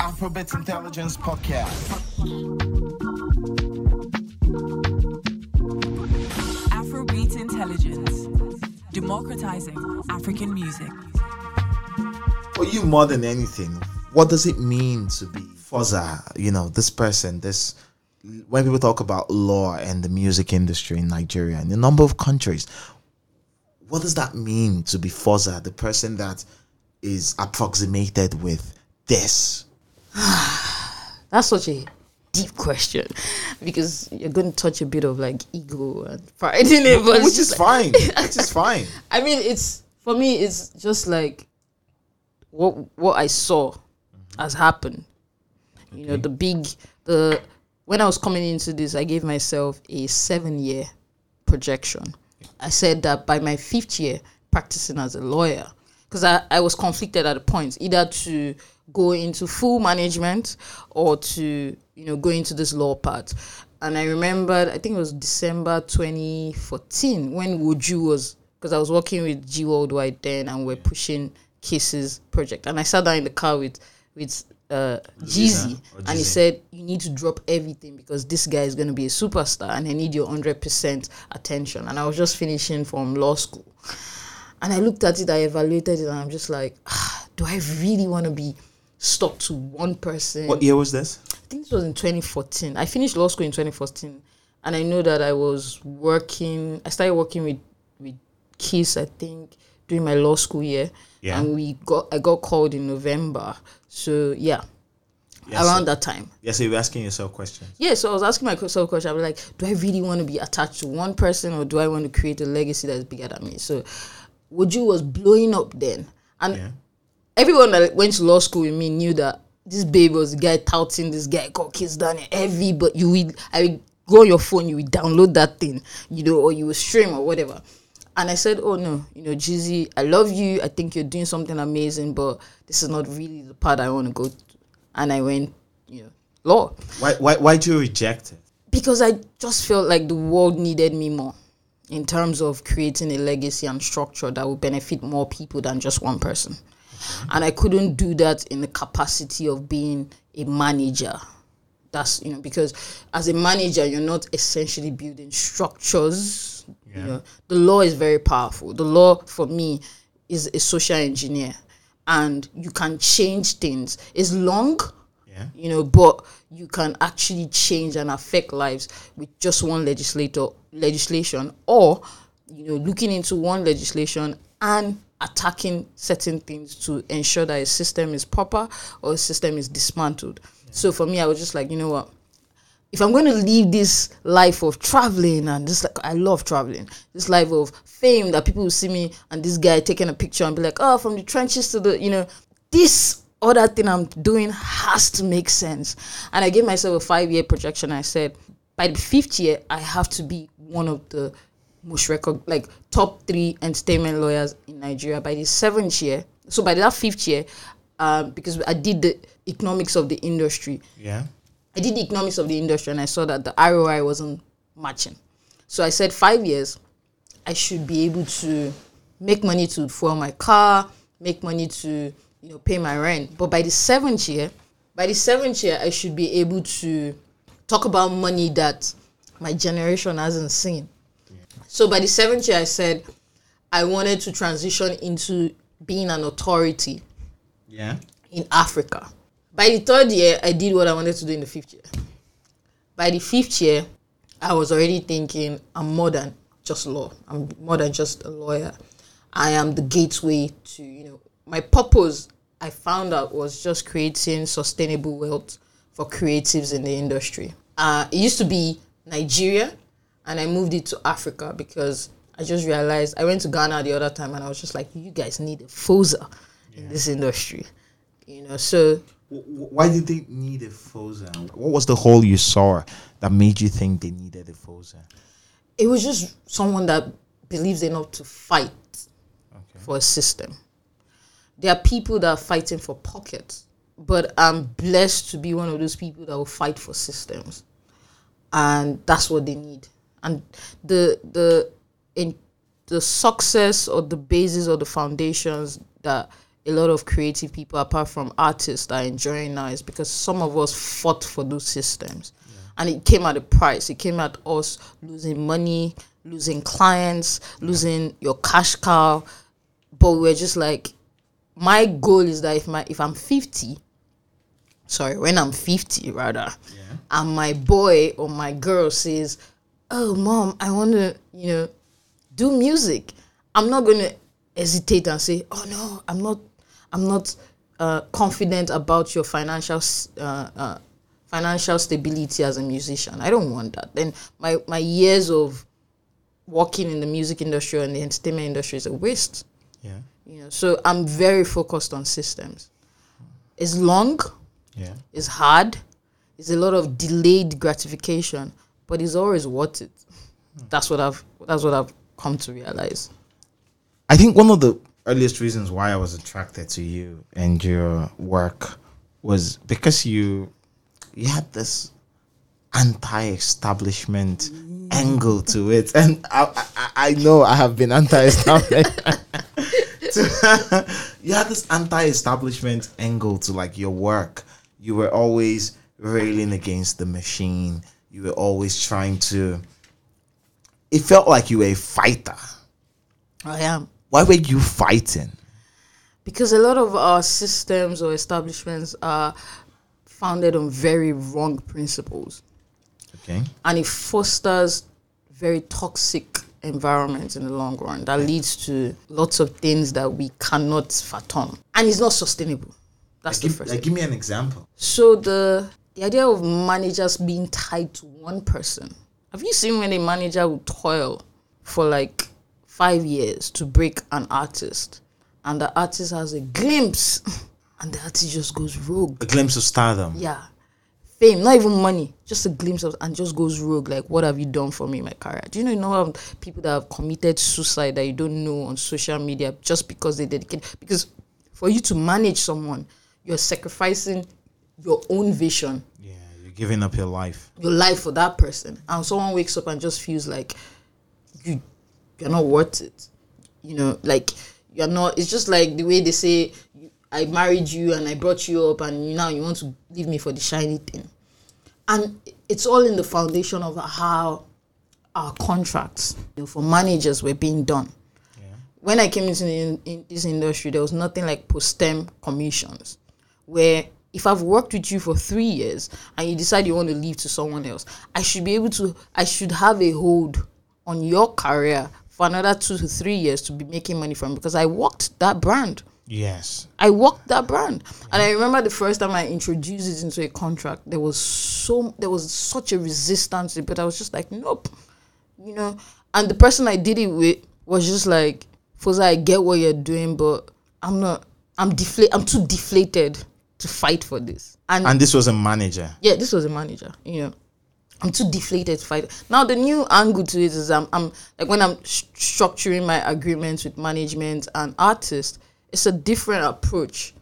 Afrobeats Intelligence Podcast. Afrobeats Intelligence, democratizing African music. For you, more than anything, what does it mean to be Foza? You know, this person, this. When people talk about law and the music industry in Nigeria and a number of countries, what does that mean to be Foza, the person that is approximated with this? That's such a deep question because you're going to touch a bit of like ego and pride in it, but it's Which is like- fine. Which is fine. I mean, it's for me. It's just like what what I saw has happened. You know, the big the when I was coming into this, I gave myself a seven year projection. I said that by my fifth year practicing as a lawyer, because I, I was conflicted at a point either to go into full management or to you know go into this law part. And I remembered, I think it was December 2014 when Woju was because I was working with G Worldwide then and we're pushing Cases project. And I sat down in the car with with uh Jeezy and he said you need to drop everything because this guy is gonna be a superstar and I need your hundred percent attention. And I was just finishing from law school. And I looked at it, I evaluated it, and I'm just like, ah, do I really want to be stuck to one person? What year was this? I think this was in 2014. I finished law school in 2014, and I know that I was working. I started working with with Kiss, I think, during my law school year. Yeah. And we got I got called in November. So yeah, Yes, around so- that time. Yeah, so you were asking yourself questions. Yeah, so I was asking myself questions. I was like, do I really want to be attached to one person or do I want to create a legacy that is bigger than me? So Woju was blowing up then. And Yeah. Everyone that went to law school with me knew that this babe was the guy touting this guy called Kiss Daniel. Every but you will I will go on your phone, you will download that thing, you know, or you will stream or whatever. And I said, Oh no, you know, Jeezy, I love you. I think you're doing something amazing, but this is not really the part I want to go to. And I went, you know, law Why why why'd you reject it? because I just felt like the world needed me more in terms of creating a legacy and structure that would benefit more people than just one person. And I couldn't do that in the capacity of being a manager. That's you know because as a manager you're not essentially building structures. You know the law is very powerful. The law for me is a social engineer, and you can change things. It's long, Yeah. you know, but you can actually change and affect lives with just one legislator legislation or you know looking into one legislation and attacking certain things to ensure that a system is proper or a system is dismantled. So for me I was just like, you know what? if I'm going to live this life of traveling and this like I love traveling, this life of fame that people will see me and this guy taking a picture and be like, oh, from the trenches to the, you know, this other thing I'm doing has to make sense. And I gave myself a five year projection. I said, by the fifth year, I have to be one of the most record like top three entertainment lawyers in Nigeria. By the seventh year, so by that fifth year, um, because I did the economics of the industry, Yeah. I did the economics of the industry and I saw that the ROI wasn't matching. So I said five years, I should be able to make money to fuel my car, make money to you know pay my rent. But by the seventh year, by the seventh year, I should be able to talk about money that my generation hasn't seen. So by the seventh year, I said I wanted to transition into being an authority Yeah. in Africa. By the third year, I did what I wanted to do in the fifth year. By the fifth year, I was already thinking I'm more than just law. I'm more than just a lawyer. I am the gateway to, you know, my purpose I found out was just creating sustainable wealth for creatives in the industry. Uh, it used to be Nigeria, and I moved it to Africa because I just realized I went to Ghana the other time and I was just like, you guys need a Foza in this industry. You know, so Why did they need a Foza? What was the hole you saw that made you think they needed a Foza? it was just someone that believes enough to fight Okay. for a system. There are people that are fighting for pockets, but I'm blessed to be one of those people that will fight for systems, and that's what they need. And the the in the success or the basis or the foundations that a lot of creative people, apart from artists, are enjoying now is because some of us fought for those systems. And it came at a price. It came at us losing money, losing clients, losing your cash cow. But we're just like, my goal is that if my if I'm 50, sorry, when I'm 50 rather, and my boy or my girl says, Oh mom, I wanna, you know, do music. I'm not gonna hesitate and say, "Oh no, I'm not, I'm not uh, confident about your financial uh, uh, financial stability as a musician." I don't want that. Then my my years of working in the music industry and the entertainment industry is a waste. Yeah. You know, so I'm very focused on systems. It's long, Yeah. it's hard, it's a lot of delayed gratification, but it's always worth it. That's what I've that's what I've come to realize. I think one of the earliest reasons why I was attracted to you and your work was because you you had this anti-establishment angle to it, and I, I, I know I have been anti-establishment. you had this anti-establishment angle to like your work. You were always railing against the machine. You were always trying to. It felt like you were a fighter. I am. Why were you fighting? because a lot of our systems or establishments are founded on very wrong principles Okay. and it fosters very toxic environments in the long run that leads to lots of things that we cannot fathom and it's not sustainable that's the Give, first like, thing. give me an example. so the the idea of managers being tied to one person. Have you seen when a manager will toil for like five years to break an artist and the artist has a glimpse and the artist just goes rogue? A glimpse of stardom. yeah. Fame not even money just a glimpse of and just goes rogue like what have you done for me in my career? Do you know you know people that have committed suicide that you don't know on social media just because they dedicate because for you to manage someone you're sacrificing your own vision. Yeah, you're giving up your life. your life for that person. And someone wakes up and just feels like you you're not worth it. You know like you're not it's just like the way they say i married you and i brought you up and now you want to leave me for the shiny thing. And it's all in the foundation of how our contracts you know, for managers were being done. Yeah. when I came into the, in, in this industry, there was nothing like post-term commissions, where if I've worked with you for three years and you decide you want to leave to someone else, I should be able to, I should have a hold on your career for another two to three years to be making money from because I worked that brand. Yes. I worked that brand, and I remember the first time I introduced it into a contract. There was so there was such a resistance, but I was just like, nope, you know. And the person I did it with was just like, Foza, I get what you're doing, but I'm not. I'm deflate. I'm too deflated to fight for this. And, And this was a manager. yeah, this was a manager. You know, I'm too deflated to fight. Now the new angle to it is I'm, I'm like when I'm structuring my agreements with management and artists, it's a different approach.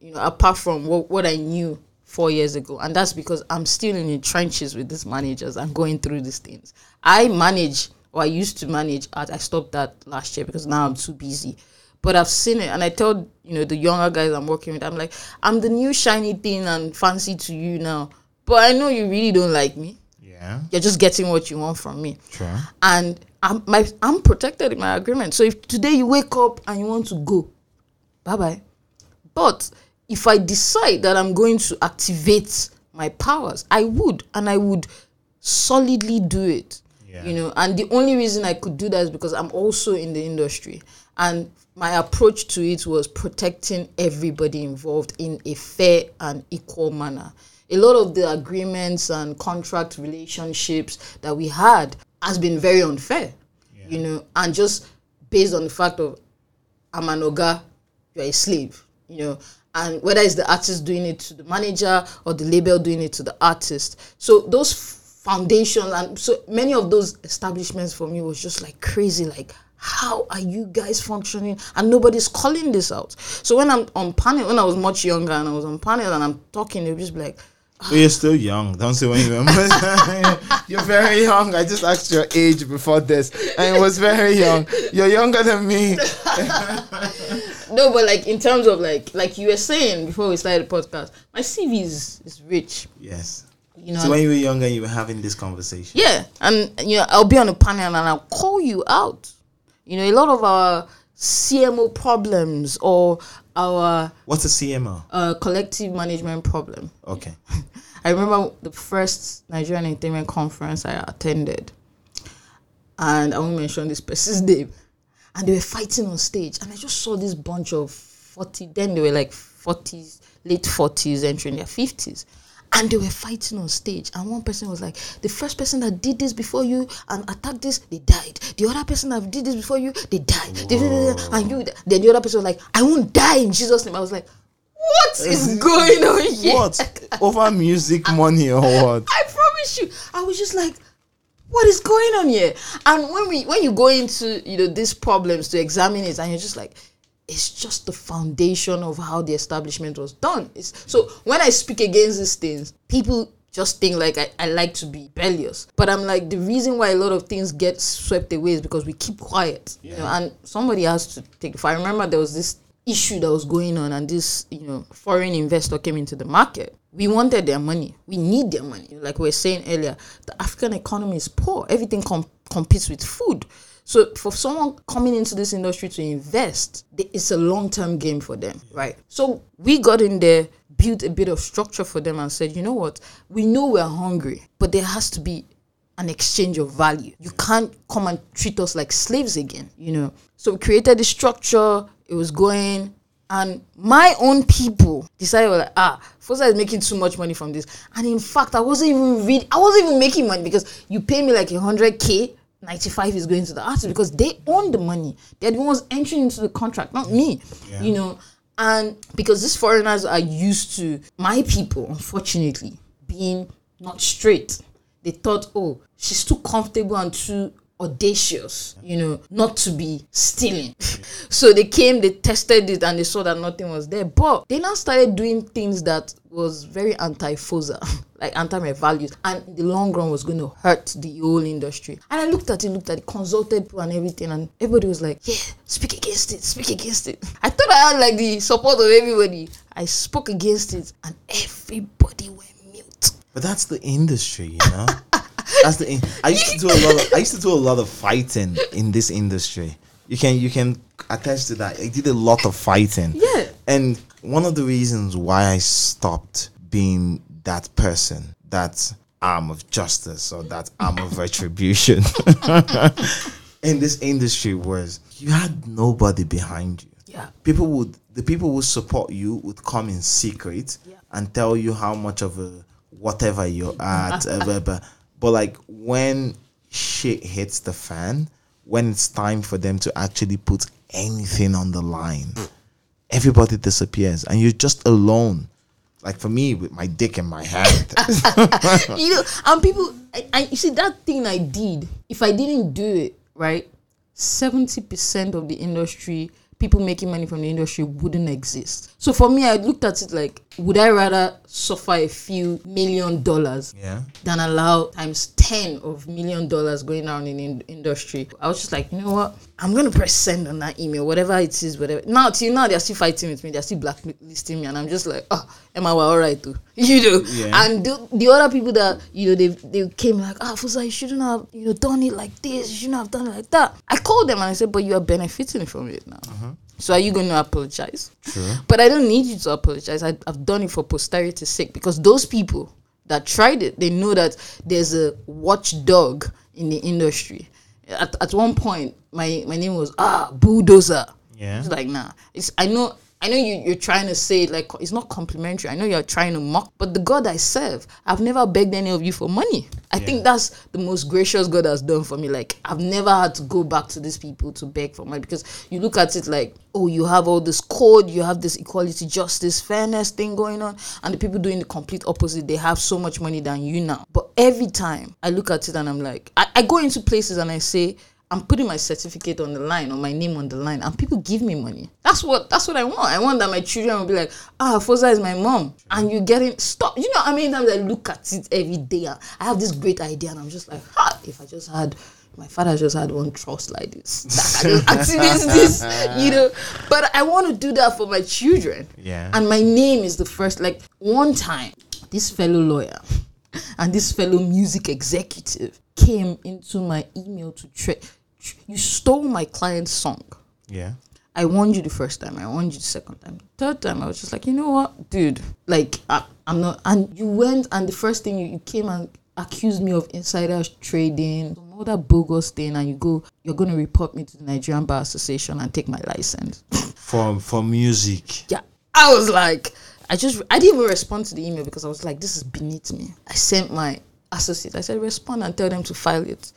You know, apart from what, what I knew four years ago, and that's because I'm still in the trenches with these managers and going through these things. I manage, or I used to manage art. I stopped that last year because now I'm too busy. But I've seen it, and I tell you know the younger guys I'm working with, I'm like, I'm the new shiny thing and fancy to you now. But I know you really don't like me. Yeah. You're just getting what you want from me. Sure. And I'm my I'm protected in my agreement. So if today you wake up and you want to go, bye bye. But if I decide that I'm going to activate my powers, I would, and I would solidly do it. Yeah. You know, and the only reason I could do that is because I'm also in the industry, and my approach to it was protecting everybody involved in a fair and equal manner. A lot of the agreements and contract relationships that we had has been very unfair, you know, and just based on the fact of I'm an oga, you're a slave, you know. And whether it's the artist doing it to the manager or the label doing it to the artist. So those foundations and so many of those establishments for me was just like crazy, like how are you guys functioning? And nobody's calling this out. So when I'm on panel, when I was much younger and I was on panel and I'm talking, they'll just be like, ah. But you're still young. Don't say when you're You're very young. I just asked your age before this, and it was very young. You're younger than me. no, but like in terms of like like you were saying before we started the podcast, my CV is is rich. Yes. You know, So when you were younger, you were having this conversation. yeah, and you know I'll be on a panel and I'll call you out. You know, a lot of our CMO problems or our What's a CMO? uh, collective management problem. Okay. I remember the first Nigerian Entertainment Conference I attended, and I won't mention this person's name, and they were fighting on stage, and I just saw this bunch of forty. Then they were like forties, late forties, entering their fifties. And they were fighting on stage, and one person was like, "The first person that did this before you and attacked this, they died. The other person that did this before you, they died. And you, then the other person was like, I won't die in Jesus' name." I was like, "What is going on here?" What? Over music money or what? I promise you, I was just like, what is going on here? And when we when you go into you know these problems to examine it, and you're just like, it's just the foundation of how the establishment was done. It's, so when I speak against these things, people just think like I, I like to be rebellious. But I'm like the reason why a lot of things get swept away is because we keep quiet. You know, and somebody has to take if I remember there was this issue that was going on and this you know foreign investor came into the market we wanted their money we need their money like we were saying earlier the african economy is poor everything com- competes with food so for someone coming into this industry to invest it's a long-term game for them right so we got in there built a bit of structure for them and said you know what we know we're hungry but there has to be an exchange of value. You can't come and treat us like slaves again, you know. So we created the structure, it was going, and my own people decided like, ah, Foza is making too much money from this. And in fact, I wasn't even read I wasn't even making money because you pay me like a hundred K. 95 is going to the artist because they own the money. They're the ones entering into the contract, not me. You know, and because these foreigners are used to my people, unfortunately, being not straight they thought, oh, she's too comfortable and too audacious, you know, not to be stealing. so they came, they tested it, and they saw that nothing was there. But they now started doing things that was very anti-Foza, like anti my values, and in the long run was going to hurt the whole industry. And I looked at it, looked at it, consulted people and everything, and everybody was like, yeah, speak against it, speak against it. I thought I had like the support of everybody. I spoke against it, and everybody went mute. But that's the industry, you know. That's the. In- I used to do a lot of. I used to do a lot of fighting in this industry. You can you can attest to that. I did a lot of fighting. Yeah. And one of the reasons why I stopped being that person, that arm of justice or that arm of retribution in this industry was you had nobody behind you Yeah. people would the people who support you would come in secret Yeah. and tell you how much of a whatever you're at uh. But like when shit hits the fan when it's time for them to actually put anything on the line everybody disappears and you're just alone like for me with my dick in my hand you know, and people, I, I, you see that thing I did. If I didn't do it right, seventy percent of the industry, people making money from the industry, wouldn't exist. So for me, I looked at it like, would I rather suffer a few million dollars yeah than allow times 10 of million dollars going down in the industry. I was just like, you know what? I'm going to press send on that email, whatever it is, whatever. Now, till now, they're still fighting with me. They're still blacklisting me. And I'm just like, oh, Emma, we're all right, too. You know? Yeah. And the, the other people that, you know, they they came like, ah, Foza, you shouldn't have, you know, done it like this. You shouldn't have done it like that. I called them and I said, but you are benefiting from it now. So are you going to apologize? True. But I don't need you to apologize. I, I've done it for posterity's sake because those people that tried it, they know that there's a watchdog in the industry. At, at one point, my, my name was ah bulldozer. Yeah. It's like nah. It's I know I know you you're trying to say like it's not complimentary. I know you're trying to mock, but the God I serve, I've never begged any of you for money. I think that's the most gracious God has done for me. Like I've never had to go back to these people to beg for money because you look at it like, oh, you have all this code, you have this equality, justice, fairness thing going on, and the people doing the complete opposite, they have so much money than you now. But every time I look at it and I'm like, I, I go into places and I say, I'm putting my certificate on the line or my name on the line, and people give me money. That's what that's what I want. I want that my children will be like, ah, Foza is my mom, and you getting stop. You know, how many times I look at it every day. I have this great idea, and I'm just like, ah, if I just had, my father just had one trust like this. That can just activate this, you know. But I want to do that for my children. Yeah. And my name is the first. Like one time, this fellow lawyer and this fellow music executive came into my email to tra- tr- you stole my client's song. Yeah. I warned you the first time. I warned you the second time. Third time, I was just like, you know what, dude? Like, I, I'm not. And you went, and the first thing you, you came and accused me of insider trading, some other bogus thing, and you go, you're going to report me to the Nigerian Bar Association and take my license. For for music. yeah, I was like, I just, I didn't even respond to the email because I was like, this is beneath me. I sent my associate. I said, respond and tell them to file it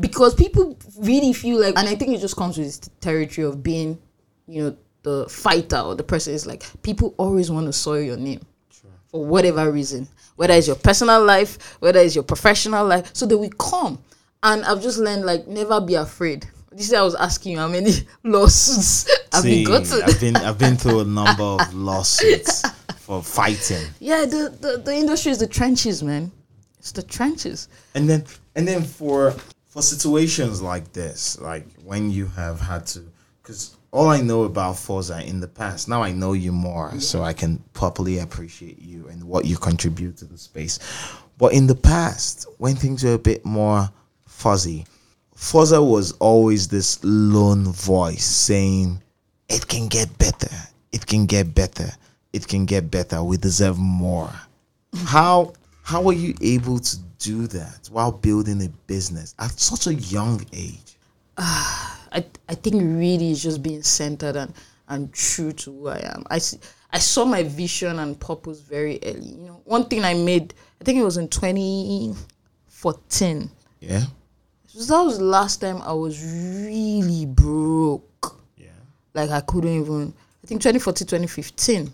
because people really feel like, and I think it just comes with this territory of being, you know, the fighter or the person is like people always want to soil your name for whatever reason, whether it's your personal life, whether it's your professional life. So they will come, and I've just learned like never be afraid. This is I was asking you how many lawsuits have See, been gotten. I've been I've been through a number of lawsuits for fighting. yeah, the, the the industry is the trenches, man. It's the trenches. and then and then for for situations like this like when you have had to because all i know about Foza in the past. Now i know you more so i can properly appreciate you and what you contribute to the space. But in the past when things were a bit more fuzzy Foza was always this lone voice saying it can get better. It can get better. It can get better. We deserve more. Mm. How how were you able to do that while building a business at such a young age ah, I, I think really it's just being centered and, and true to who I am. I, I saw my vision and purpose very early. You know, one thing I made, I think it was in 2014. yeah So that was the last time I was really broke. yeah Like I couldn't even, I think 2014, 2015,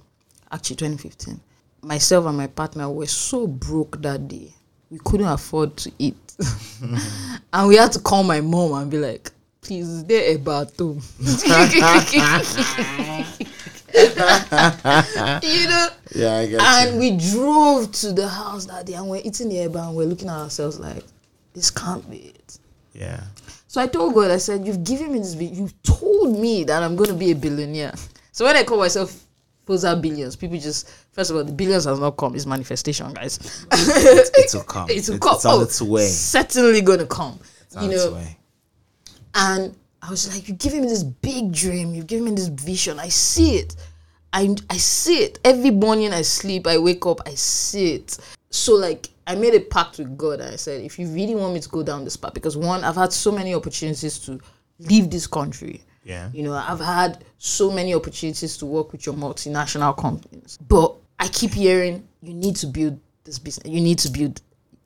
actually 2015, myself and my partner were so broke that day. We couldn't afford to eat. and we had to call my mom and be like, please, is there a bathroom? you know? yeah i get And we drove to the house that day and we're eating the eba and we're looking at ourselves like, this can't be it. yeah So I told God, I said, You've given me this, you've told me that I'm going to be a billionaire. So when I call myself Foza Billions, people just, first of all, the billions has not come, it's manifestation, guys. it will come it will It- come. it's on Oh, its way Certainly going to come. it's you know, way and I was like, You've given me this big dream. You've given me this vision. I see it. I, I see it. Every morning I sleep, I wake up, I see it. So, like, I made a pact with God. And I said, If you really want me to go down this path, because one, I've had so many opportunities to leave this country. Yeah. You know, I've had so many opportunities to work with your multinational companies. But I keep hearing, You need to build this business. You need to build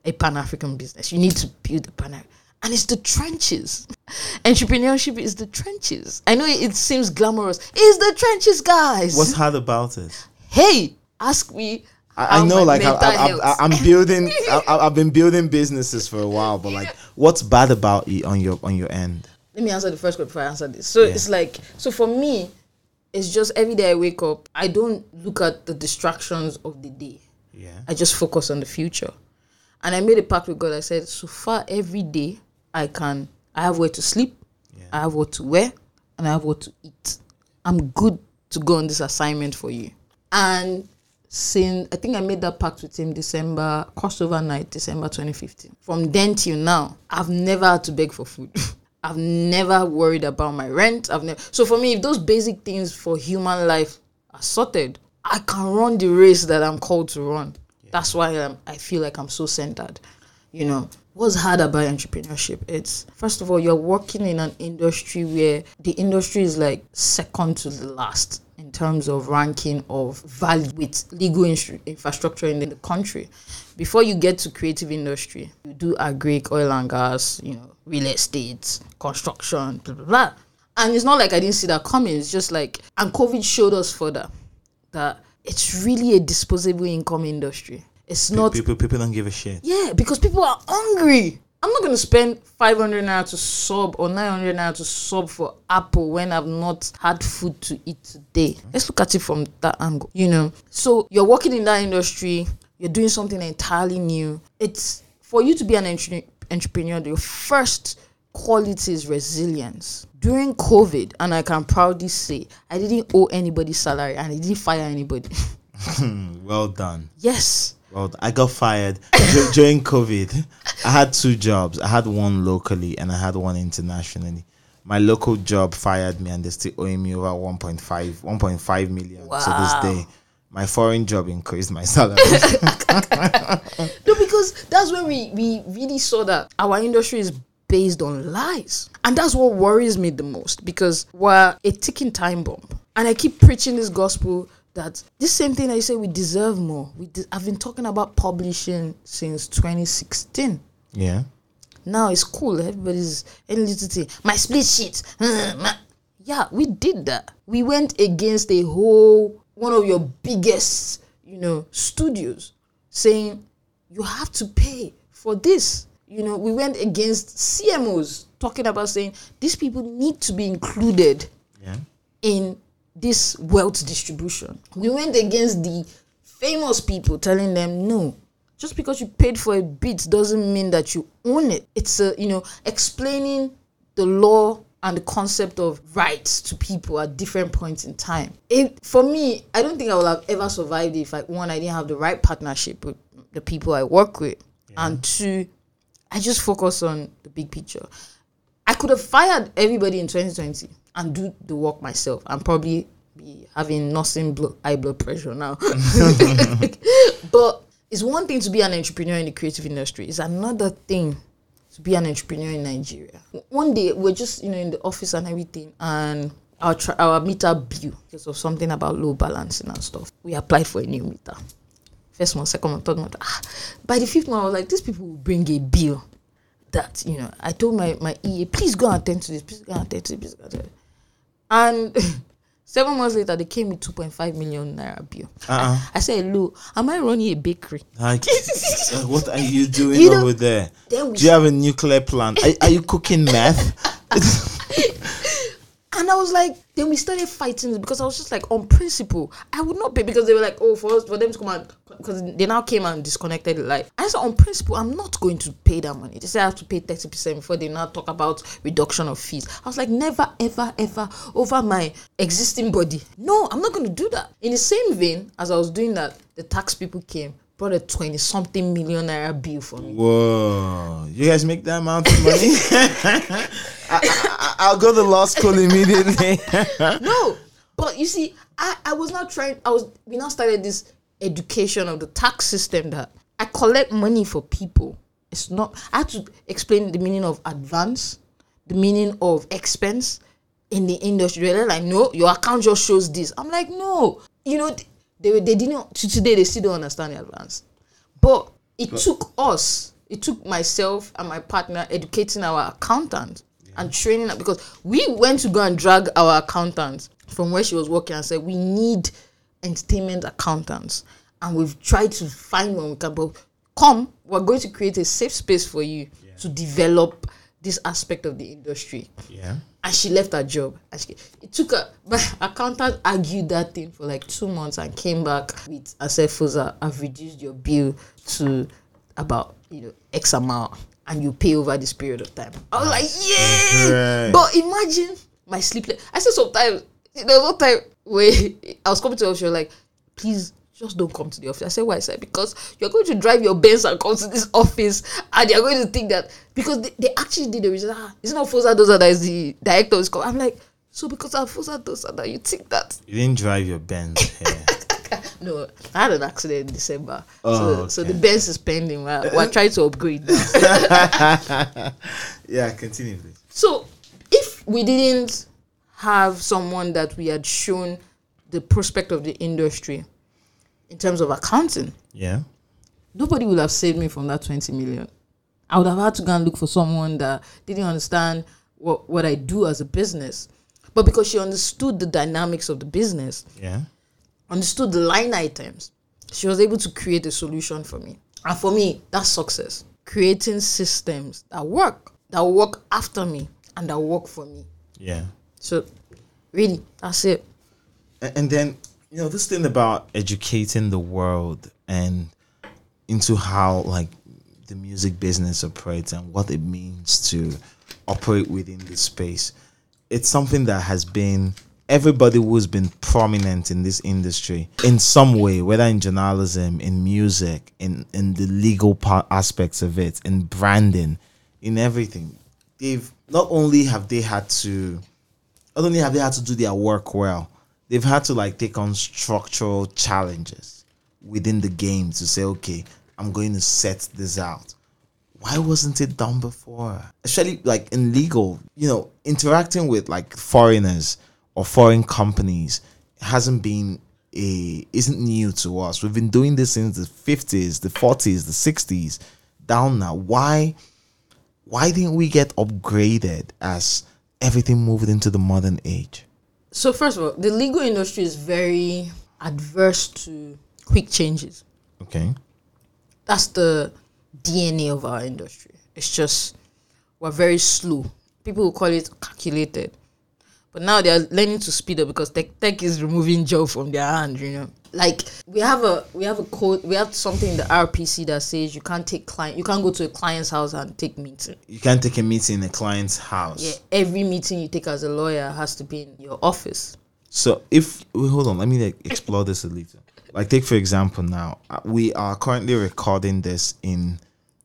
a Pan African business. You need to build a Pan and it's the trenches. Entrepreneurship is the trenches. I know it, seems glamorous. It's the trenches, guys. what's hard about it hey, ask me. I, I know, like I, mental I, I, health- I, I'm building. I, I've been building businesses for a while, but like, what's bad about it on your on your end? let me answer the first question before I answer this. So it's like, so for me, it's just every day I wake up, I don't look at the distractions of the day. Yeah, I just focus on the future. And I made a pact with God. I said, so far every day I can I have where to sleep, I have what to wear, and I have what to eat. I'm good to go on this assignment for you. And since I think I made that pact with him December crossover night, December 2015. From then till now, I've never had to beg for food. I've never worried about my rent. I've never so for me, if those basic things for human life are sorted, I can run the race that I'm called to run. That's why I'm, I feel like I'm so centered. You know, what's hard about entrepreneurship? It's first of all, you're working in an industry where the industry is like second to the last terms of ranking of value with legal instru- infrastructure in the country. Before you get to creative industry, you do agri, oil and gas, you know, real estate, construction, blah blah blah. And it's not like I didn't see that coming. It's just like, and COVID showed us further that it's really a disposable income industry. It's not people people don't give a shit. yeah, because people are hungry. I'm not gonna spend 500 naira to sub or 900 naira to sub for Apple when I've not had food to eat today. Let's look at it from that angle, you know. So you're working in that industry, you're doing something entirely new. It's for you to be an entre- entrepreneur. Your first quality is resilience. During COVID, and I can proudly say, I didn't owe anybody salary and I didn't fire anybody. Well done. yes. Well, I got fired Dur- during COVID. I had two jobs. I had one locally and I had one internationally. My local job fired me and they're still owing me over 1.5, 1.5 million Wow. to this day. My foreign job increased my salary. No, because that's when we, we really saw that our industry is based on lies. And that's what worries me the most because we're a ticking time bomb. And I keep preaching this gospel that this same thing I say we deserve more. We de- I've been talking about publishing since 2016. yeah. Now it's cool. Everybody's any little thing. My split sheet. yeah, we did that. We went against a whole one of your biggest, you know, studios, saying you have to pay for this. You know, we went against CMOs talking about saying these people need to be included Yeah. in this wealth distribution. We went against the famous people telling them no. Just because you paid for a bit doesn't mean that you own it. It's a you know explaining the law and the concept of rights to people at different points in time. It for me, I don't think I would have ever survived if I one I didn't have the right partnership with the people I work with, and two, I just focus on the big picture. I could have fired everybody in 2020 and do the work myself and probably be having nursing blood, high blood pressure now. but it's one thing to be an entrepreneur in the creative industry. It's another thing to be an entrepreneur in Nigeria. One day we're just you know in the office and everything, and our our meter bill because of something about low balancing and stuff. We applied for a new meter. First month, second month, third month. Ah, by the fifth month, I was like, these people will bring a bill that you know I told my my EA, please go and attend to this, please go and attend to this, please go and attend. And seven months later, they came with two point five million naira bill. Uh-uh. I, I said, "Hello, am I running a bakery?" Uh, what are you doing You know, over there? Do you have a nuclear plant? Are, are you cooking meth? And I was like, then we started fighting because I was just like, on principle, I would not pay because they were like, oh, for us, for them to come and because they now came and disconnected light. I said, on principle, I'm not going to pay that money. They said I have to pay 30% before they now talk about reduction of fees. I was like, never, ever, ever over my existing body. No, I'm not going to do that. In the same vein, as I was doing that, the tax people came, brought a 20 something million naira bill for me. Whoa! You guys make that amount of money? I, I, I'll go to law school immediately. no but you see i i was not trying i was we now started this education of the tax system that i collect money for people it's not i had to explain the meaning of advance the meaning of expense in the industry they're like no your account just shows this i'm like no you know they they didn't to today they still don't understand the advance but it took us, it took myself and my partner educating our accountant and training her because we went to go and drag our accountant from where she was working and said, We need entertainment accountants. And we've tried to find one we can, but come, we're going to create a safe space for you to develop this aspect of the industry yeah. And she left her job. And she, it took her. My accountant argued that thing for like two months and came back with, I said, Foza, I've reduced your bill to about you know X amount, and you pay over this period of time. I was like, yeah. Right. But imagine my sleepless. I said sometimes there was one time where I was coming to office, she was like, please. Just don't come to the office. I said, why? I said, because you're going to drive your Benz and come to this office, and they're going to think that because they, they actually did the reason. Ah, it's not Foza Dosa that is the director. Is. I'm like, so because I'm Foza Dosa that you think that You didn't drive your Benz here. no, I had an accident in December. Oh, so, so the Benz is pending. We're, we're trying to upgrade yeah, continue, please. So if we didn't have someone that we had shown the prospect of the industry in terms of accounting, Yeah. nobody would have saved me from that 20 million. I would have had to go and look for someone that didn't understand what, what I do as a business. But because she understood the dynamics of the business, Yeah. understood the line items, she was able to create a solution for me. And for me, that's success. Creating systems that work, that work after me and that work for me. Yeah. So, really, that's it. And then, you know, this thing about educating the world and into how like the music business operates and what it means to operate within this space. It's something that has been everybody who's been prominent in this industry in some way, whether in journalism, in music, in in the legal part aspects of it, in branding, in everything. They've not only have they had to not only have they had to do their work well, they've had to like take on structural challenges within the game to say, okay, I'm going to set this out. Why wasn't it done before? Especially like in legal, you know, interacting with like foreigners or foreign companies hasn't been a isn't new to us. We've been doing this since the 50s, the 40s, the 60s, down now. Why why didn't we get upgraded as everything moved into the modern age? So first of all, the legal industry is very adverse to quick changes. Okay. That's the DNA of our industry. It's just we're very slow. People will call it calculated. But now they are learning to speed up because tech, tech is removing job from their hand, you know. Like we have a we have a code we have something in the RPC that says you can't take client you can't go to a client's house and take meeting. You can't take a meeting in a client's house. Yeah, every meeting you take as a lawyer has to be in your office. So if wait, hold on, let me like, explore this a little. Like take for example now, uh, we are currently recording this in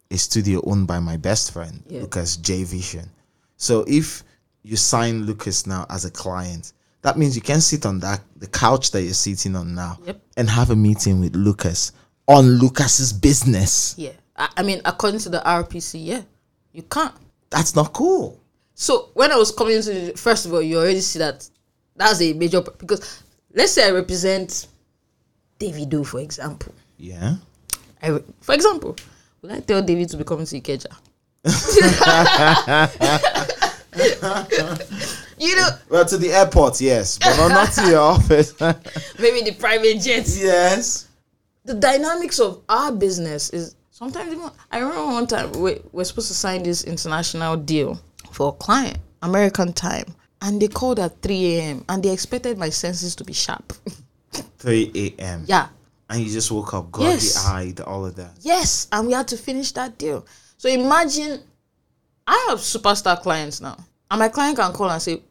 a studio owned by my best friend Yeah. Lucas J Vision. So if you sign Lucas now as a client, that means you can sit on that the couch that you're sitting on now Yep. and have a meeting with Lucas on Lucas's business. Yeah. I, I mean according to the RPC, yeah. You can't. That's not cool. So when I was coming into the, first of all, you already see that that's a major because let's say I represent David Davido, for example. Yeah. I, for example, would I tell David to be coming to Ikeja? you know, Well, to the airport, yes, but not, not to your office. maybe the private jets. yes. The dynamics of our business is sometimes even. I remember one time we we're supposed to sign this international deal for a client, American time, and they called at 3 a.m. and they expected my senses to be sharp. 3 a.m. yeah, And you just woke up groggy Yes. eyed, all of that. Yes, and we had to finish that deal. So imagine I have superstar clients now. And my client can call and say,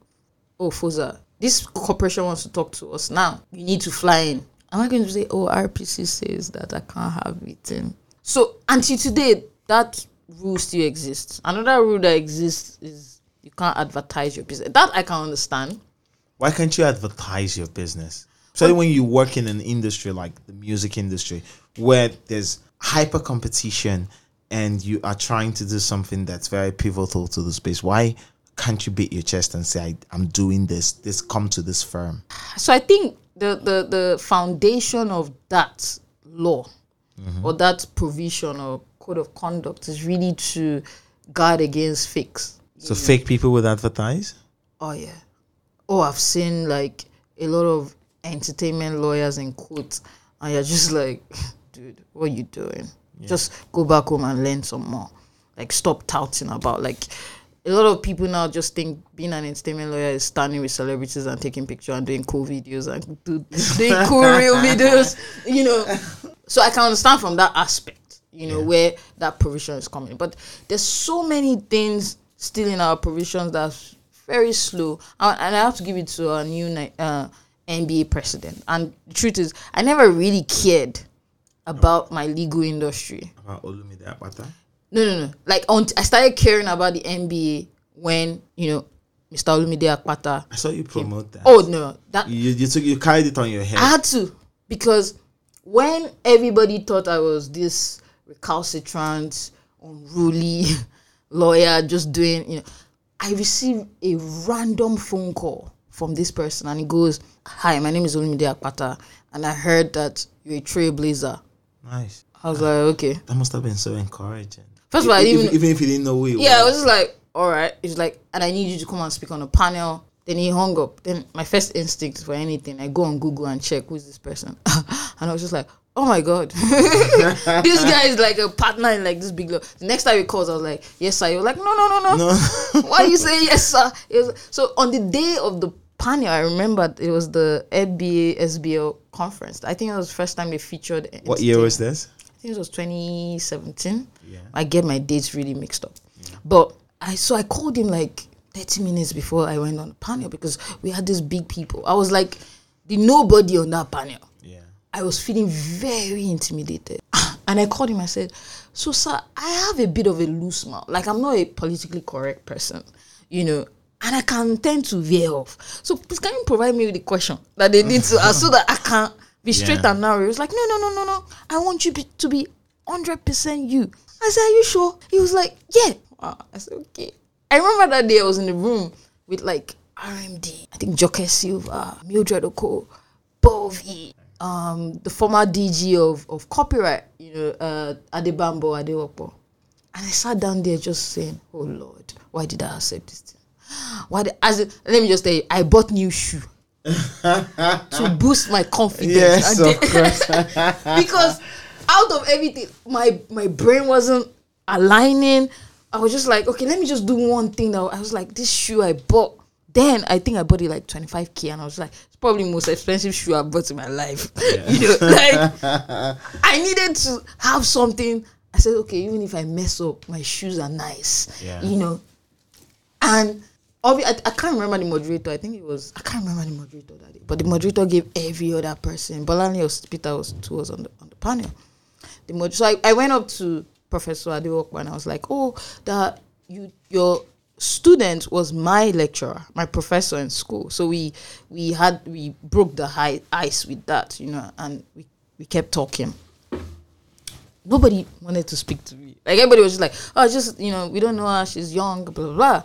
Oh, Foza, this corporation wants to talk to us now. You need to fly in. Am I going to say, Oh, RPC says that I can't have meeting? So until today, that rule still exists. Another rule that exists is you can't advertise your business. That I can understand. Why can't you advertise your business? Especially when you work in an industry like the music industry, where there's hyper competition and you are trying to do something that's very pivotal to the space. Why can't you beat your chest and say, I, I'm doing this, this come to this firm? so I think the the the foundation of that law mm-hmm. or that provision or code of conduct is really to guard against fakes. So fake people would advertise? Oh yeah. Oh, I've seen like a lot of entertainment lawyers in court, and you're just like, dude, what are you doing? Just go back home and learn some more. Like, stop touting about like. A lot of people now just think being an entertainment lawyer is standing with celebrities and taking pictures and doing cool videos and do, doing cool real videos, you know. So I can understand from that aspect, you know, where that provision is coming. But there's so many things still in our provisions that's very slow. And and I have to give it to our new uh, NBA president. And the truth is, I never really cared about my legal industry. About Olumide? No, no, no. Like on, I started caring about the NBA when you know Mr. Olumide Akpata. I saw you promote that. Oh no, that You, you took you carried it on your head. I had to because when everybody thought I was this recalcitrant, unruly lawyer just doing, you know, I received a random phone call from this person and he goes, Hi, my name is Olumide Akpata, and I heard that you're a trailblazer. nice. I was like, okay. That must have been so encouraging. First of all, even, didn't even if you didn't know who Yeah, I was. was just like, all right. He's like, and I need you to come and speak on a panel. Then he hung up. Then my first instinct for anything, I go on Google and check who's this person, and I was just like, oh my god, this guy is like a partner in like this big. Lo-. The next time he calls, I was like, yes sir. You're like, no, no, no, no. No. Why you say yes sir? Was, so on the day of the panel, I remember it was the NBA SBL conference. I think it was the first time they featured. what year was this? Think it was 2017. Yeah. I get my dates really mixed up. But I so I called him like 30 minutes before I went on the panel because we had these big people. I was like the nobody on that panel. Yeah. I was feeling very intimidated. And I called him, I said, So, sir, I have a bit of a loose mouth. Like, I'm not a politically correct person, you know, and I can tend to veer off. So, please, can you provide me with the question that they need to ask so that I can be straight Yeah. and narrow? He was like, No, no, no, no, no. I want you be, to be 100% you. I said, Are you sure? He was like, Yeah. Wow. I said, Okay. I remember that day I was in the room with like RMD, I think Joke Silva, Mildred Okwo, Bovi, um, the former DG of, of copyright, you know, uh, Adebambo Adewopo. And I sat down there just saying, Oh Lord, why did I accept this thing? Why did, as let me just tell you, I bought new shoe to boost my confidence. Yes, of course. because out of everything, my my brain wasn't aligning. I was just like, okay, let me just do one thing. That I was like, this shoe I bought. Then I think I bought it like 25k, and I was like, it's probably the most expensive shoe I bought in my life. you know, like I needed to have something. I said, okay, even if I mess up, my shoes are nice. Yeah. You know, and I, I can't remember the moderator. I think it was I can't remember the moderator that day. But the moderator gave every other person. Bolani Peter was two was on the on the panel. The mod- so I, I went up to Professor Adewopo and I was like, oh, that you your student was my lecturer, my professor in school. So we we had we broke the high ice with that, you know, and we, we kept talking nobody wanted to speak to me. Like everybody was just like, oh, just you know, we don't know her, she's young, blah blah blah.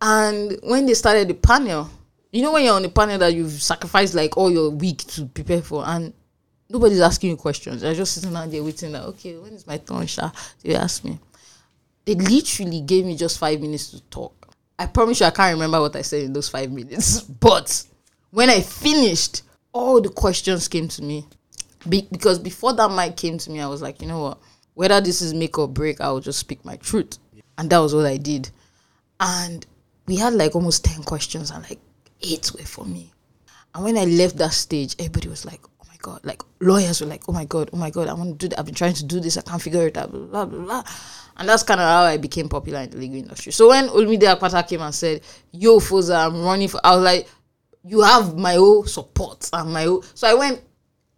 And when they started the panel, you know when you're on the panel that you've sacrificed like all your week to prepare for, and nobody's asking you questions. They're just sitting down there waiting okay, when is my turn, Sha? They ask me. They literally gave me just five minutes to talk. I promise you I can't remember what I said in those five minutes. But when I finished, all the questions came to me. Be- because before that mic came to me, I was like, you know what? Whether this is make or break, I will just speak my truth. And that was what I did. And we had like almost 10 questions, and like eight were for me. And when I left that stage, everybody was like, oh my God. Like lawyers were like, oh my God, oh my God, I want to do that. I've been trying to do this. I can't figure it out, blah, blah, blah. And that's kind of how I became popular in the legal industry. So when Olumide Akpata came and said, yo, Foza, I'm running for, I was like, you have my whole support and my whole. So I went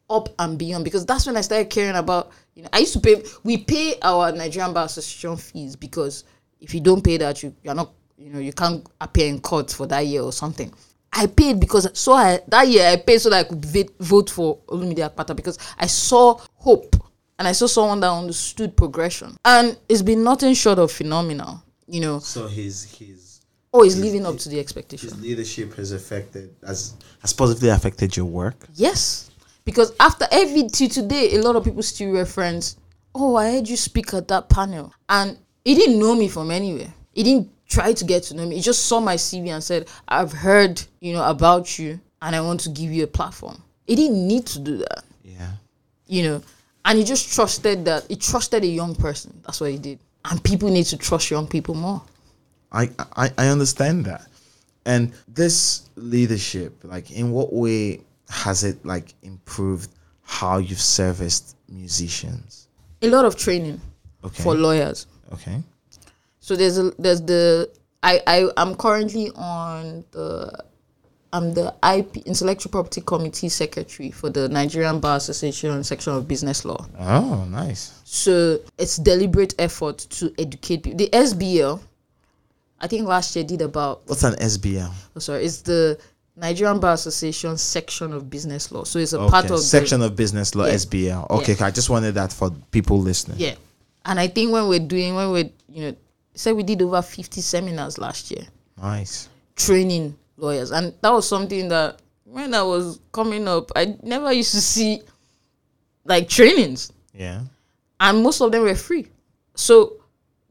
up and beyond because that's when I started caring about. You know, I used to pay. We pay our Nigerian Bar Association fees because if you don't pay that, you you're not. You know, you can't appear in court for that year or something. I paid because so I that year I paid so that I could vote, vote for Olumide Akpata because I saw hope and I saw someone that understood progression and it's been nothing short of phenomenal. You know, So his his oh, it's living up to the expectation. his leadership has affected has has positively affected your work. Yes, because after every till today, a lot of people still reference, "Oh, I heard you speak at that panel," and he didn't know me from anywhere. He didn't try to get to know me. He just saw my CV and said, "I've heard, you know, about you, and I want to give you a platform." He didn't need to do that, Yeah. you know, and he just trusted that he trusted a young person. That's what he did, and people need to trust young people more. I, I I understand that. And this leadership, like in what way has it like improved how you've serviced musicians? A lot of training Okay. for lawyers. Okay. So there's a there's the I I I'm currently on the I'm the IP Intellectual Property Committee Secretary for the Nigerian Bar Association section of Business Law. Oh, nice. So it's deliberate effort to educate people. The SBL, I think last year did about What's an SBL? oh, sorry, it's the Nigerian Bar Association section of business law. So it's a Okay. part of the- Section of Business Law Yeah. SBL. Okay, I just wanted that for people listening. Yeah. And I think when we're doing when we're you know say we did over fifty seminars last year. Nice. training lawyers and that was something that when i was coming up i never used to see like trainings Yeah. and most of them were free so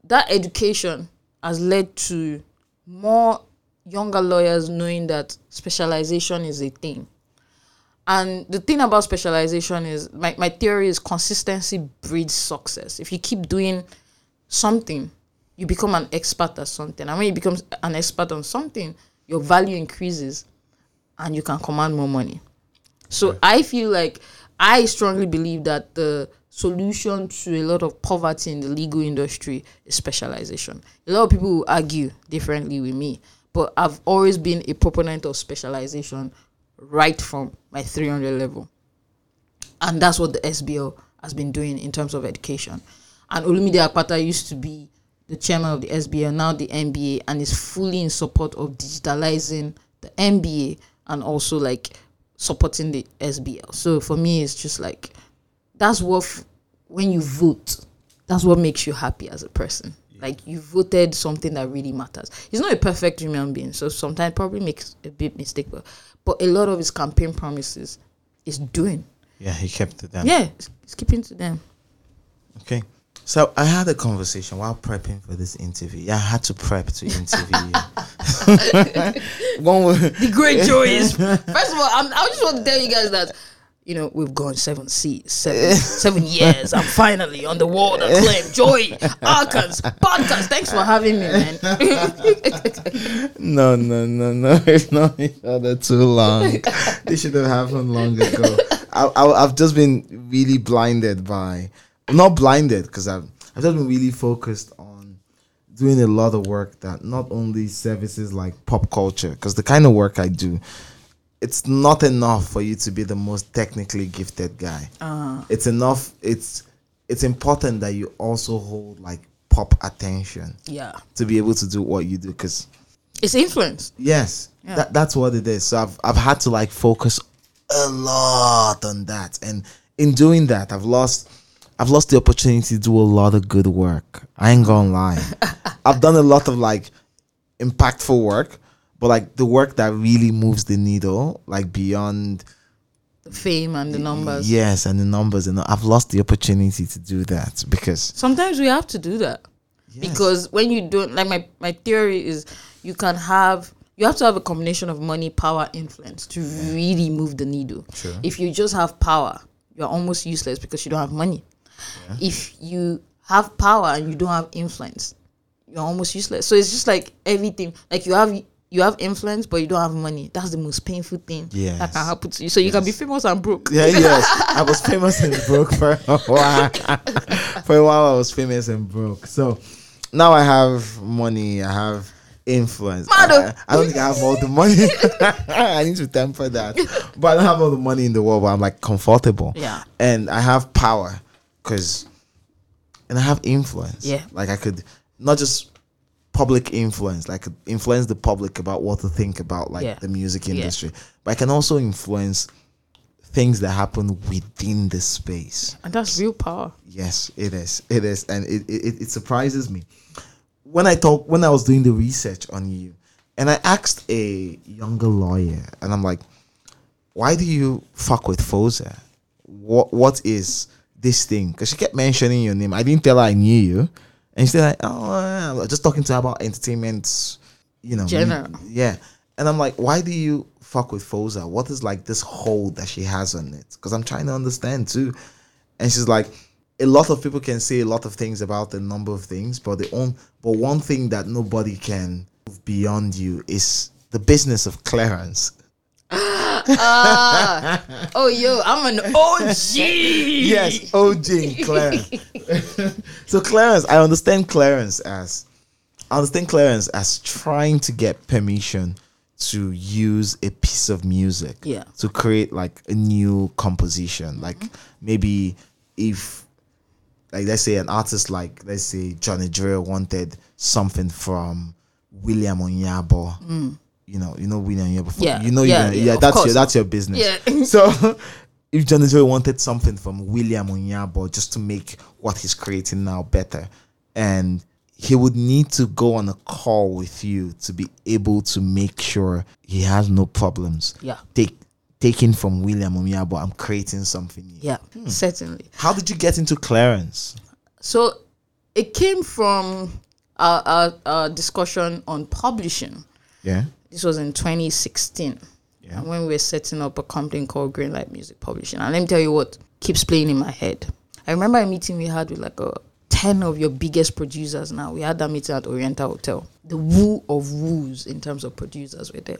that education has led to more younger lawyers knowing that specialization is a thing and the thing about specialization is my, my theory is consistency breeds success if you keep doing something you become an expert at something and when you become an expert on something your value increases and you can command more money so i feel like i strongly believe that the solution to a lot of poverty in the legal industry is specialization. A lot of people will argue differently with me, but I've always been a proponent of specialization right from my 300 level. And that's what the SBL has been doing in terms of education. And Olumide Akpata used to be the chairman of the SBL, now the NBA, and is fully in support of digitalizing the NBA and also like supporting the SBL. So for me, it's just like that's what f- when you vote, that's what makes you happy as a person. Like you voted something that really matters. He's not a perfect human being, so sometimes probably makes a big mistake, but but a lot of his campaign promises is doing. Yeah, he kept it down. Yeah, it's keeping to them. Okay. So I had a conversation while prepping for this interview. Yeah, I had to prep to interview you. One The great joy is first of all, I'm, I just want to tell you guys that you know we've gone seven seas, seven seven years. I'm finally on the wall world acclaim. Joy, Arcans, podcast. Thanks for having me, man. no, no, no, no. It's not each other too long. this should have happened long ago. I, I, I've just been really blinded by, not blinded because I've, I've just been really focused on doing a lot of work that not only services like pop culture, because the kind of work I do, it's not enough for you to be the most technically gifted guy. Uh-huh. It's enough. It's it's important that you also hold like pop attention yeah, to be able to do what you do because it's influence. Yes, Yeah. that, that's what it is. So I've I've had to like focus a lot on that, and in doing that, I've lost I've lost the opportunity to do a lot of good work. I ain't gonna lie. I've done a lot of like impactful work, but like the work that really moves the needle, like beyond The fame and the numbers. yes, and the numbers, and I've lost the opportunity to do that because Sometimes we have to do that because when you don't like my my theory is you can have you have to have a combination of money, power, influence to really move the needle. Sure. If you just have power, you're almost useless because you don't have money. If you have power and you don't have influence, you're almost useless. So it's just like everything. Like you have you have influence, but you don't have money. That's the most painful thing that Yes. can happen to you. So you can be famous and broke. Yeah, yes. I was famous and broke for a while. for a while, I was famous and broke. So now I have money. I have influence. I, I don't think I have all the money. I need to temper that. But I don't have all the money in the world. But I'm like comfortable. Yeah. And I have power because, and I have influence. Yeah. Like I could not just public influence like influence the public about what to think about like Yeah. the music Yeah. industry but i can also influence things that happen within the space. And that's real power. Yes, it is. It is, and it, it it surprises me when I talk when I was doing the research on you, and I asked a younger lawyer, and I'm like, "Why do you fuck with Foza? What what is this thing?" Because she kept mentioning your name. I didn't tell her I knew you, and she said, like, "Oh, uh, just talking to her about entertainment, you know, General. yeah." And I'm like, "Why do you fuck with Foza? What is like this hold that she has on it?" Because I'm trying to understand too. And she's like, a lot of people can say a lot of things about a number of things, but the own but one thing that nobody can move beyond you is the business of clearance. Uh, oh, yo, I'm an OG. Yes, OG clearance. so clearance, I understand clearance as I understand clearance as trying to get permission to use a piece of music Yeah. to create like a new composition. Like mm-hmm. maybe if like let's say an artist like let's say Johnny Drille wanted something from William Onyeabor. Mm. You know, you know William Onyeabor. Mm. Yeah, You know yeah, gonna- yeah, yeah, that's course. your that's your business. Yeah. So if Johnny Drille wanted something from William Onyeabor just to make what he's creating now better, and he would need to go on a call with you to be able to make sure he has no problems. Yeah. Take taking from William Onyeabor, I'm creating something new. Yeah, certainly. How did you get into clearance? So it came from our, our, our discussion on publishing. Yeah. This was in 2016. Yeah. When we were setting up a company called Greenlight Music Publishing. And let me tell you what keeps playing in my head. I remember a meeting we had with like a 10 of your biggest producers now. We had that meeting at Oriental Hotel. The woo of woos in terms of producers were there.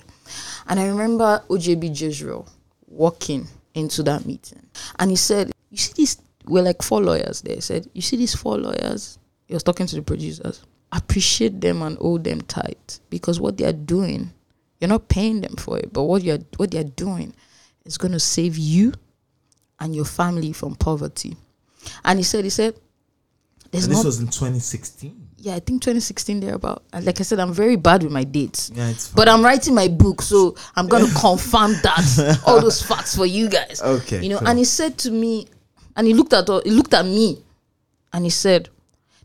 And I remember OJB Jezreel walking into that meeting. And he said, You see these we're like four lawyers there. He said, You see these four lawyers? He was talking to the producers. Appreciate them and hold them tight because what they are doing, you're not paying them for it, but what you're what they're doing is gonna save you and your family from poverty. And he said, he said, this not was in 2016. yeah, I think 2016 thereabout. And like I said, I'm very bad with my dates. Yeah, it's fine. But I'm writing my book, so I'm gonna confirm that all those facts for you guys. Okay, You know, cool. and he said to me, and he looked at he looked at me, and he said,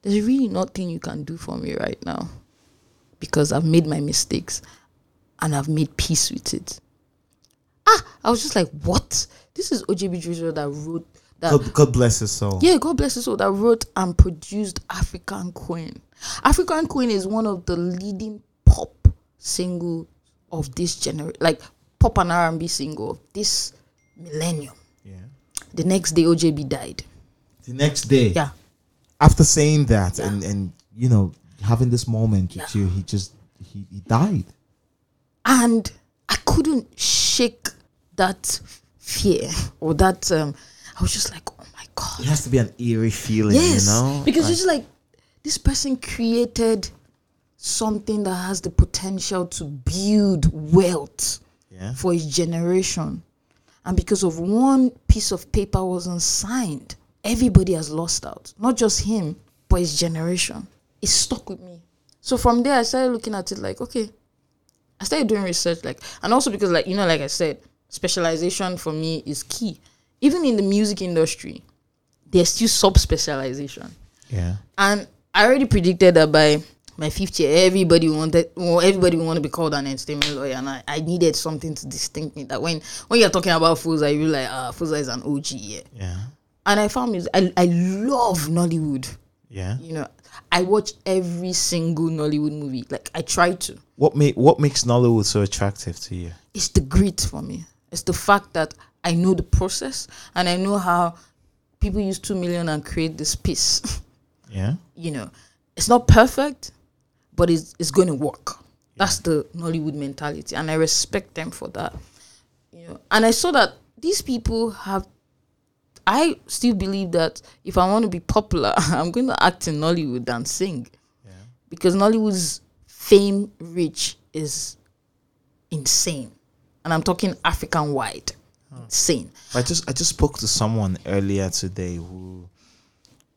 "There's really nothing you can do for me right now, because I've made my mistakes, and I've made peace with it." Ah, I was just like, "What? This is OJB Jezreel that wrote that." God, God bless his soul. Yeah, God bless his soul that wrote and produced African Queen. African Queen is one of the leading pop single of this generation, like pop and R and B single of this millennium. Yeah. The next day, OJB died. The next day, Yeah, after saying that and and you know having this moment with you, he just he, he died. And I couldn't shake that fear or that. Um, I was just like, oh my god. It has to be an eerie feeling, Yes, you know. because Like, it's like this person created something that has the potential to build wealth yeah, for his generation, and because of one piece of paper wasn't signed, everybody has lost out. Not just him, but his generation. It stuck with me. So from there, I started looking at it like, okay, I started doing research, like, and also because, like, you know, like I said, specialization for me is key. Even in the music industry, there's still sub specialization. yeah, And I already predicted that by my fifth year, everybody wanted, well, everybody wanted to be called an entertainment lawyer, and I, I needed something to distinct me. That when when you're talking about Foza, you're like, ah, Foza is an OG, yeah. yeah, And I found music. I I love Nollywood. yeah. You know, I watch every single Nollywood movie. Like I try to. What make what makes Nollywood so attractive to you? It's the grit for me. It's the fact that I know the process and I know how people use two million and create this piece. Yeah, you know, it's not perfect, but it's it's going to work. That's the Nollywood mentality, and I respect them for that. You know, and I saw that these people have. I still believe that if I want to be popular, I'm going to act in Nollywood and sing, because Nollywood's fame reach is insane, and I'm talking African wide, insane. I just I just spoke to someone earlier today who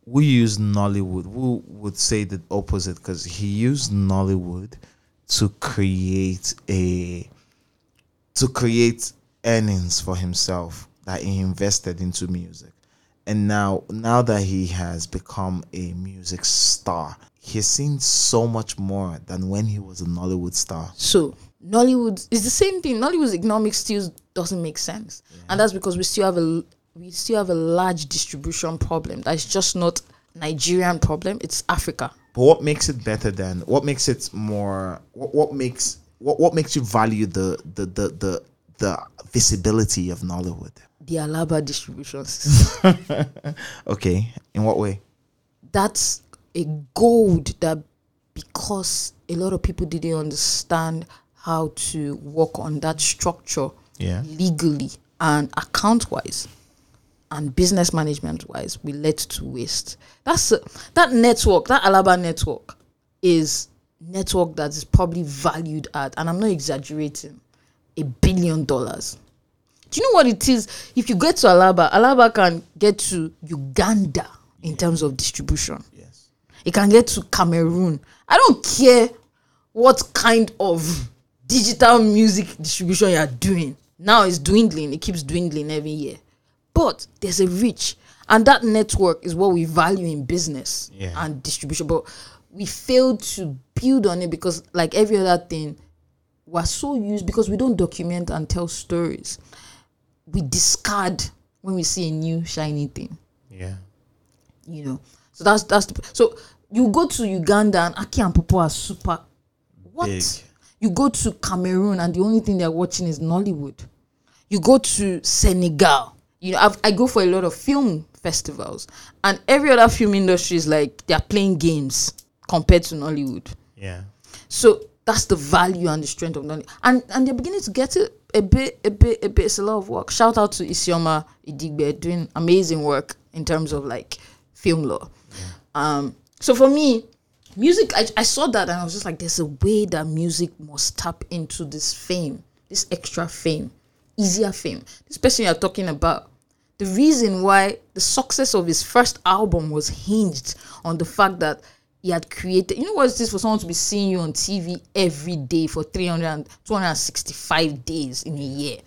who used Nollywood. Who would say the opposite because he used Nollywood to create a to create earnings for himself that he invested into music. And now now that he has become a music star, he's seen so much more than when he was a Nollywood star. So Nollywood is the same thing. Nollywood's economic still doesn't make sense, and that's because we still have a we still have a large distribution problem. That's just not Nigerian problem. It's Africa. But what makes it better than what makes it more what, what makes what, what makes you value the the, the the the visibility of Nollywood? The Alaba distribution system. Okay. In what way? that's a gold that because a lot of people didn't understand how to work on that structure Yeah. legally and account wise and business management wise we led to waste that's a, that network that alaba network is network that is probably valued at and i'm not exaggerating a billion dollars do you know what it is if you get to alaba alaba can get to uganda in terms of distribution Yes. it can get to Cameroon. I don't care what kind of digital music distribution you are doing. Now it's dwindling. It keeps dwindling every year. But there's a reach. And that network is what we value in business Yeah. and distribution. But we fail to build on it because, like every other thing, we're so used because we don't document and tell stories. We discard when we see a new shiny thing Yeah. you know. So that's that's the, so you go to Uganda and Aki and Pawpaw are super. What? Big. You go to Cameroon and the only thing they're watching is Nollywood. You go to Senegal. You know, I've, I go for a lot of film festivals, and every other film industry is like they're playing games compared to Nollywood. Yeah. So that's the value and the strength of Nollywood, and and they're beginning to get it. A bit, a bit, a bit. It's a lot of work. Shout out to Isioma Idigbe doing amazing work in terms of like film law. Um, so for me, music, I, I saw that and I was just like, there's a way that music must tap into this fame, this extra fame, easier fame. This person you're talking about, the reason why the success of his first album was hinged on the fact that he had created, you know what it is for someone to be seeing you on TV every day for 300, 265 days in a year.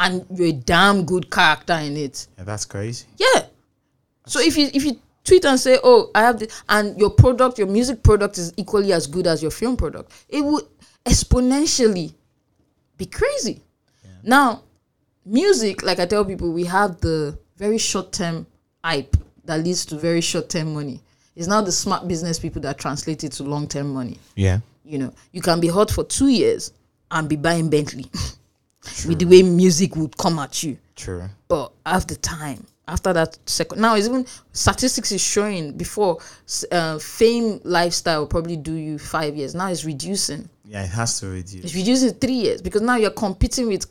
And you're a damn good character in it. Yeah, that's crazy. Yeah. So if you if you tweet and say, "Oh, I have this," and your product, your music product is equally as good as your film product, it would exponentially be crazy. Now, music, like I tell people, we have the very short term hype that leads to very short term money. It's now the smart business people that translate it to long term money. Yeah. You know, you can be hot for two years and be buying Bentley with the way music would come at you True. but after time after that second now it's even statistics is showing before uh, fame lifestyle will probably do you five years now it's reducing Yeah, it has to reduce. it's reducing three years because now you're competing with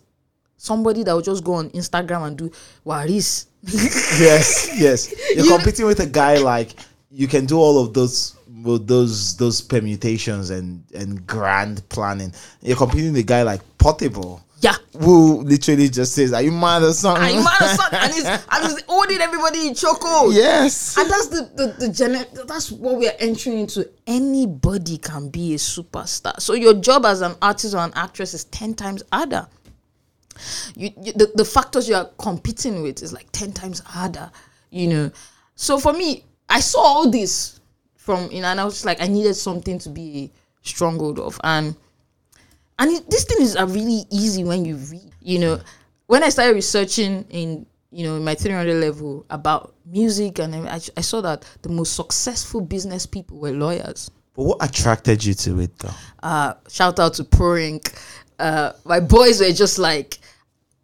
somebody that will just go on instagram and do waris yes, yes. You're You- competing with a guy like you can do all of those well, those those permutations and and grand planning. You're competing with a guy like Portable, yeah. who literally just says, "Are you mad or something?" and you might have son and he's and he's everybody in choco yes. and that's the the, the gener- that's what we are entering into. Anybody can be a superstar. So your job as an artist or an actress is 10 times harder. You, you the, the factors you are competing with is like 10 times harder you know. So for me i saw all this from you know and i was just like i needed something to be stronghold of and and it, this thing is uh, really easy when you read you know when i started researching in you know in my 300 level about music and I, I saw that the most successful business people were lawyers But what attracted you to it, though? uh shout out to Porink. Uh my boys were just like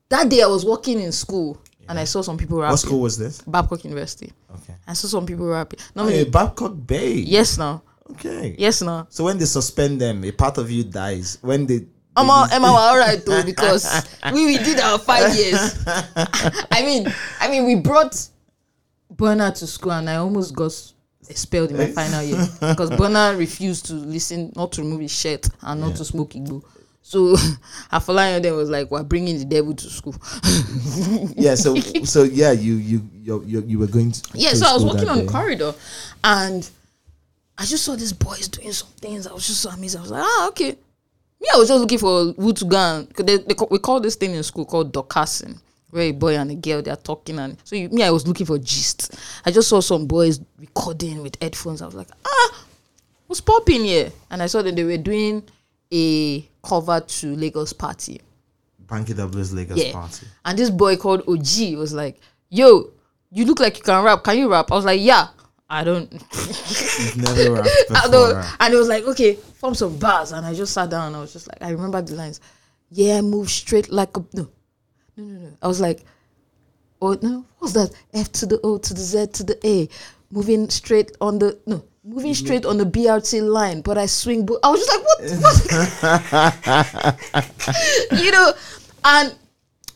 that day I was walking in school and I saw some people rapping. What school was this? Babcock University. Okay. I saw some people rapping. Normally, Hey, Babcock Bay. yes now. Okay. Yes now. So when they suspend them, a part of you dies. When they Emma, Emma, we're all right though because we, we did our five years. I mean, I mean, we brought Burna to school and I almost got expelled in my eh? final year because Burna refused to listen, not to remove his shirt and not to smoke igbo. So Afolayan then was like, "We're bringing the devil to school." yeah. So so yeah, you you you you, were going to Yeah, to so I was walking on the corridor and I just saw these boys doing some things. I was just so amazed. I was like, ah, okay. Me, I was just looking for who to go and they, they, we call this thing in school called dockasing, where a boy and a girl they're talking and so you, me, I was looking for gist. I just saw some boys recording with headphones. I was like, ah, what's popping here? And I saw that they were doing a cover to Lagos Party. Banky W's Lagos Yeah. party. And this boy called OG was like, yo, you look like you can rap. Can you rap? I was like, yeah. I don't. You've never rapped I don't. right? And it was like, okay, form some bars. And I just sat down and I was just like, I remember the lines. Yeah, move straight like a. No, no, no, no. I was like, oh, no, what's that? F to the O to the Z to the A. Moving straight on the. No. Moving straight on the BRT line, but I swing. Bo- I was just like, what? what? you know, and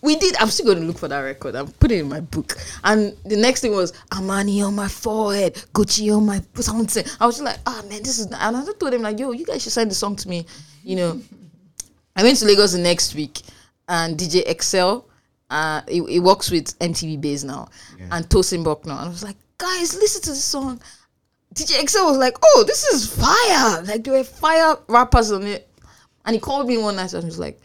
we did. I'm still going to look for that record. I'm putting it in my book. And the next thing was Armani on my forehead, Gucci on my something. I was just like, ah man, this is. And I just told him like, yo, you guys should send the song to me. You know, I went to Lagos the next week, and DJ Excel, uh, he, he works with MTV Base now, and Tosin Buckner. And I was like, guys, listen to this song. DJ Excel was like, oh, this is fire. Like there were fire rappers on it. And he called me one night and he was like,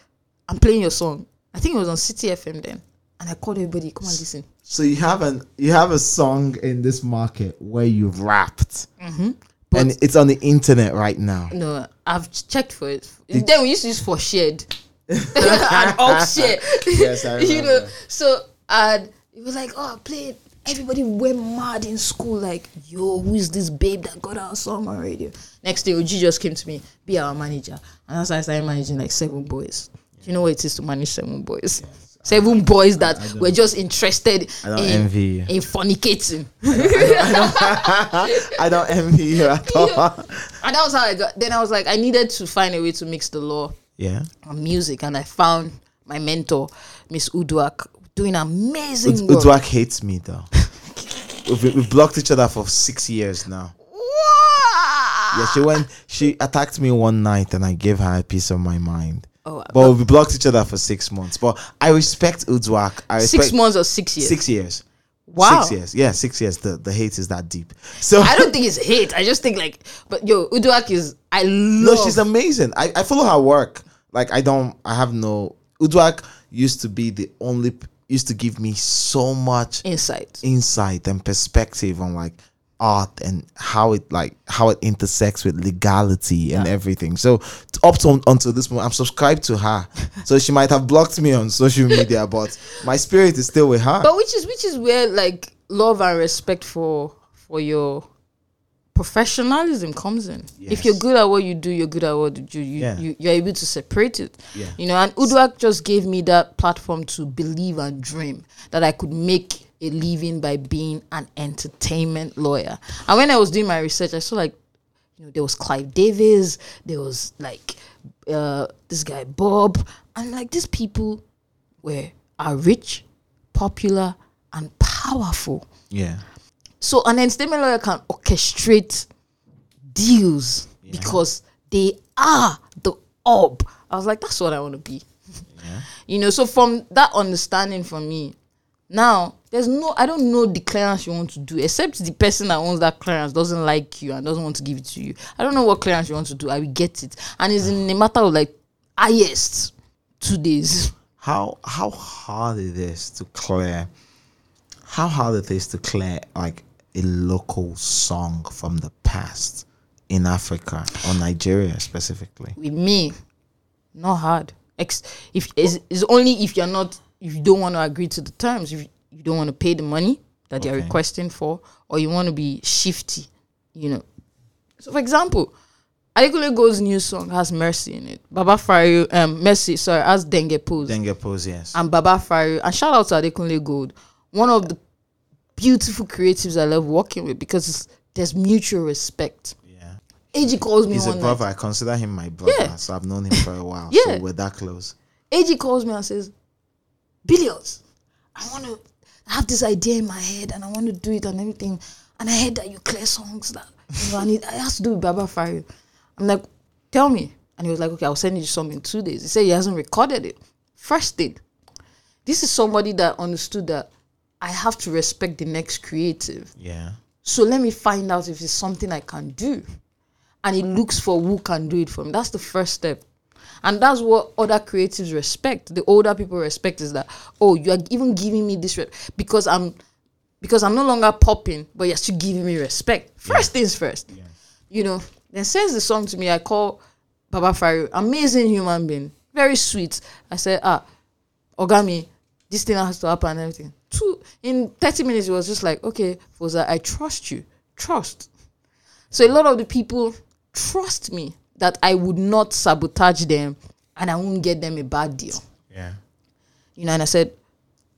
I'm playing your song. I think it was on City FM then. And I called everybody, come and listen. So you have an you have a song in this market where you've rapped, Mm-hmm. And it's on the internet right now. no, I've checked for it. then we used to use 4shared and up share. Yes, I you know, so and it was like, oh, play it. Everybody went mad in school, like, yo, who is this babe that got our song on radio? Next day, OG just came to me, be our manager. And that's how I started managing like seven boys. Do you know what it is to manage seven boys? Seven boys that were just interested I don't in, in fornicating. I don't envy you at all. And that was how I got. Then I was like, I needed to find a way to mix the law Yeah. and music, and I found my mentor, Miss Uduak, doing amazing Ud- work. Uduak hates me though. we've, we've blocked each other for six years now. Yeah, she went. She attacked me one night, and I gave her a piece of my mind. Oh, uh, But we blocked each other for six months. But I respect Uduak. I respect six months or six years. Six years. Wow. Six years. Yeah, six years. The the hate is that deep. So I don't think it's hate. I just think like, but yo, Uduak is I love. no, she's amazing. I, I follow her work. Like I don't. I have no. Uduak used to be the only. Used to give me so much insight. insight and perspective on like art and how it like how it intersects with legality and everything. So up to until this moment, I'm subscribed to her. so she might have blocked me on social media, but my spirit is still with her. But which is which is where like love and respect for for your professionalism comes in. If you're good at what you do, you're good at what you do. You, Yeah. you you're able to separate it. Yeah. You know, and Uduak just gave me that platform to believe and dream that I could make a living by being an entertainment lawyer. And when I was doing my research, I saw like you know, there was Clive Davis, there was like uh, this guy Bob, and like these people were are rich, popular, and powerful. yeah. So an entertainment lawyer can orchestrate deals because they are the orb. I was like, that's what I want to be. You know, so from that understanding for me, now there's no I don't know the clearance you want to do, except the person that owns that clearance doesn't like you and doesn't want to give it to you. I don't know what clearance you want to do. I will get it. And it's in a matter of like highest two days. How how hard it is to clear how hard it is to clear like a local song from the past in Africa or Nigeria specifically. with me, not hard. Ex- if it's, it's only if you're not if you don't want to agree to the terms, if you don't want to pay the money that they're requesting for, or you want to be shifty, you know. So, for example, Adekunle Gold's new song has Mercy in it. Baba Fryo, um, Mercy, sorry, has Denge Pose Denge pose, yes. and Baba Fryo. And shout out to Adekunle Gold, one of the beautiful creatives I love working with because it's, there's mutual respect. yeah. AG calls me He's a one night. brother. I consider him my brother, Yeah. so I've known him for a while. Yeah. So we're that close. AG calls me and says, Billions, I want to have this idea in my head and I want to do it and everything. And I heard that you clear songs that, you know, and it, it has to do with Baba Fryo. I'm like, tell me. And he was like, okay, I'll send you some in two days. He said he hasn't recorded it. First thing, this is somebody that understood that I have to respect the next creative. Yeah. So let me find out if it's something I can do. And it looks for who can do it for him. That's the first step. And that's what other creatives respect. The older people respect is that, oh, you are even giving me this re- because I'm because I'm no longer popping, but you're still giving me respect. First things first. You know, then sends the song to me. I call Baba Fryo, amazing human being, very sweet. I said, ah, Ogami, this thing has to happen and everything. Two in 30 minutes, it was just like, okay, Foza, I trust you. Trust. So a lot of the people trust me that I would not sabotage them and I won't get them a bad deal. Yeah. You know, and I said,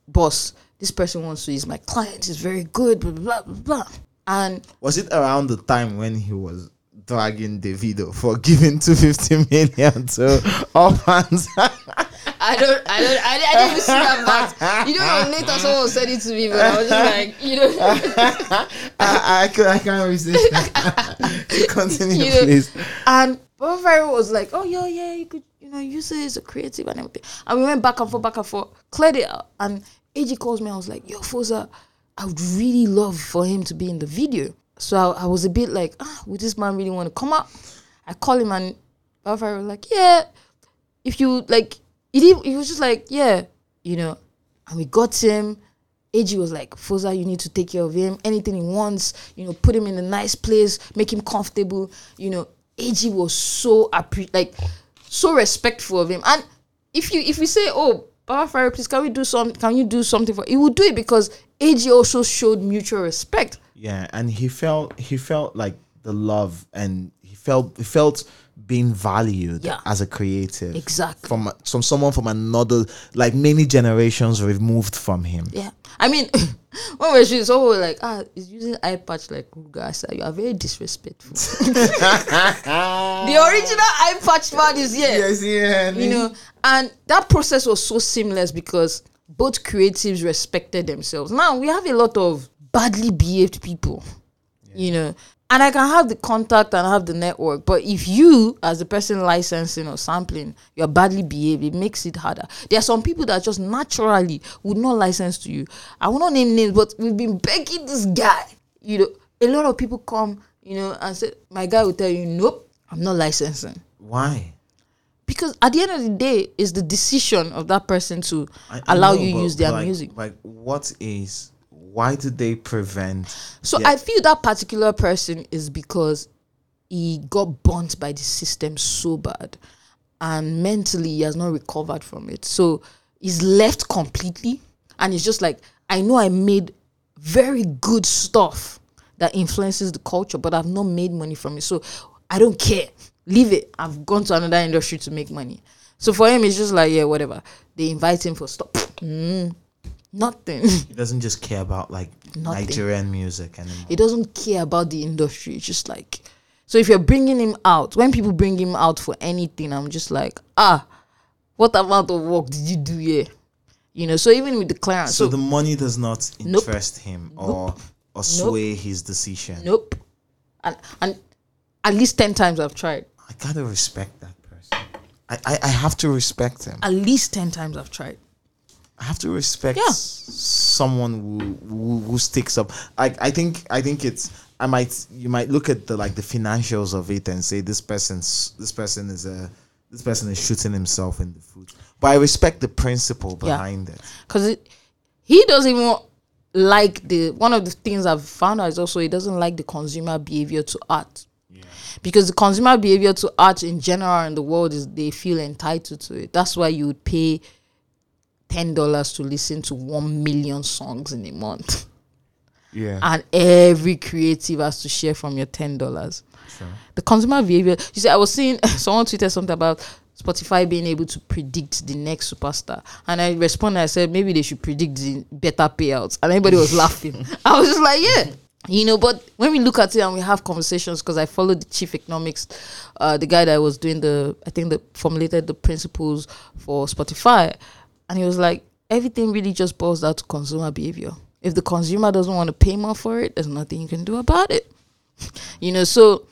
boss, this person wants to, he's my client, he's very good, blah, blah, blah, blah. And Was it around the time when he was dragging Davido for giving 250 million to orphans? I don't, I don't, I, I didn't even see that part. You know, later someone said it to me, but I was just like, you know, I, I, I can't resist. Continue, You know, please. And Fryo was like, "Oh yeah, yeah, you could, you know, use it as a creative and everything." And we went back and forth, back and forth, cleared it out. And AG calls me. I was like, "Yo, Foza, I would really love for him to be in the video." So I, I was a bit like, "Ah, would this man really want to come up?" I call him and Fryo was like, "Yeah, if you like," he he was just like, "Yeah, you know," and we got him. AG was like, Foza, you need to take care of him. Anything he wants, you know, put him in a nice place, make him comfortable. You know, AG was so appre- like so respectful of him. And if you if we say, Oh, Baba Fryo, please can we do some can you do something for he would do it because AG also showed mutual respect. Yeah, and he felt he felt like the love, and he felt he felt being valued Yeah. as a creative. Exactly. From from someone from another like many generations removed from him. Yeah. I mean, when we're shooting, someone like, ah, he's using eye patch like said, you are very disrespectful. the original eye patch man is here. Yes, yeah. You know, and that process was so seamless because both creatives respected themselves. Now we have a lot of badly behaved people, you know, and I can have the contact and have the network, but if you, as the person licensing or sampling, you're badly behaved, it makes it harder. There are some people that just naturally would not license to you. I will not name names, but we've been begging this guy. You know, a lot of people come, you know, and say, my guy will tell you, nope, I'm not licensing Why? because at the end of the day it's the decision of that person to I- I allow know, you use their like, music Like what is why do they prevent so Yeah. i feel that particular person is because he got burnt by the system so bad and mentally he has not recovered from it. So he's left completely and it's just like i know i made very good stuff that influences the culture but i've not made money from it. So i don't care. Leave it. I've gone to another industry to make money. So for him it's just like yeah whatever. They invite him for stuff. Mm, nothing he doesn't just care about like Nothing. Nigerian music anymore? he doesn't care about the industry. It's just like, so if you're bringing him out, when people bring him out for anything, I'm just like, ah, what amount of work did you do here? You know, so even with the clearance, so so, the money does not Nope. interest him or or sway his decision. nope, and and at least ten times I've tried. I gotta respect that person. I, I, I have to respect him. At least ten times I've tried. I have to respect Yeah. someone who, who who sticks up. I I think I think it's I might you might look at the like the financials of it and say this person's this person is a this person is shooting himself in the foot. But I respect the principle Yeah. behind it. because he doesn't even like the one of the things I've found out is also he doesn't like the consumer behavior to art. Because the consumer behavior to art in general in the world is they feel entitled to it. That's why you would pay ten dollars to listen to one million songs in a month. Yeah. And every creative has to share from your ten dollars. The consumer behavior. You see, I was seeing someone tweeted something about Spotify being able to predict the next superstar, and I responded. I said maybe they should predict the better payouts, and everybody was laughing. I was just like, yeah, you know. But when we look at it and we have conversations, because I followed the chief economics, uh, the guy that was doing the, I think, the formulated the principles for Spotify, and he was like, everything really just boils down to consumer behavior. If the consumer doesn't want to pay more for it, there's nothing you can do about it. You know, so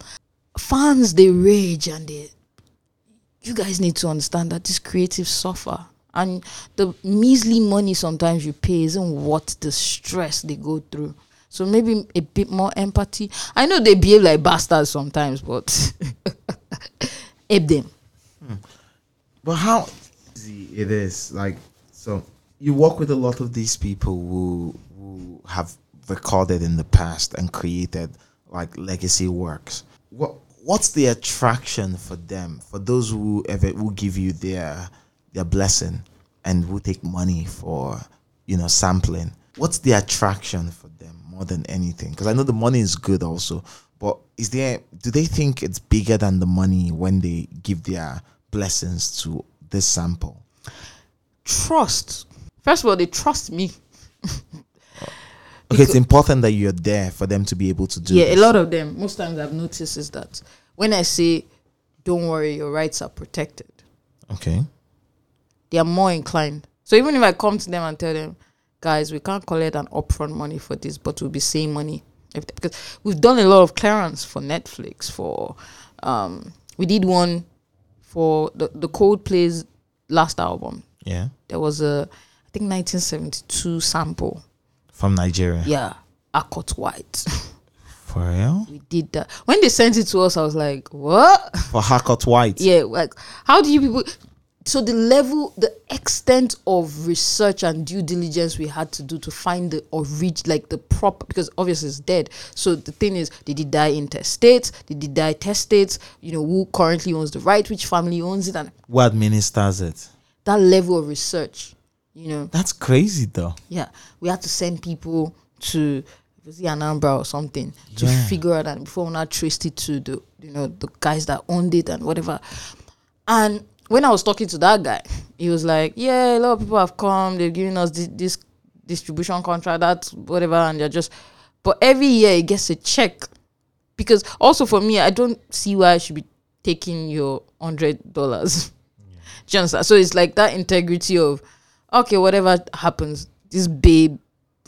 fans they rage and they you guys need to understand that these creatives suffer and the measly money sometimes you pay isn't what the stress they go through. So maybe a bit more empathy. I know they behave like bastards sometimes, but help them. Hmm. But how easy it is, like so you work with a lot of these people who who have recorded in the past and created like legacy works. What what's the attraction for them, for those who ever who give you their their blessing and who take money for you know sampling? What's the attraction for them more than anything? Because I know the money is good also, but is there do they think it's bigger than the money when they give their blessings to this sample? Trust. First of all, they trust me. Okay, it's important that you're there for them to be able to do yeah, this. a lot of them. Most times I've noticed is that when I say, "Don't worry, your rights are protected," Okay. they are more inclined. So even if I come to them and tell them, "Guys, we can't collect an upfront money for this, but we'll be seeing money," because we've done a lot of clearance for Netflix. For um, we did one for the the Coldplay's last album. Yeah. There was a I think 1972 sample. From Nigeria. Yeah, Harcourt Whyte. For real? we did that. When they sent it to us, I was like, "What?" For Harcourt Whyte. yeah like how do you people so the level the extent of research and due diligence we had to do to find the orig like the proper because obviously it's dead so the thing is did he die interstate did he die testate you know who currently owns the right which family owns it and Who administers it? that level of research you know That's crazy though. yeah we had to send people to was it Anambra or something to Yeah. figure out and before I traced it to the you know the guys that owned it and whatever. And when I was talking to that guy, he was like, "Yeah, a lot of people have come. They've given us this, this distribution contract, that whatever, and they're just." But every year he gets a check because also for me, I don't see why I should be taking your hundred dollars. Understand? So it's like that integrity of, okay, whatever happens, this babe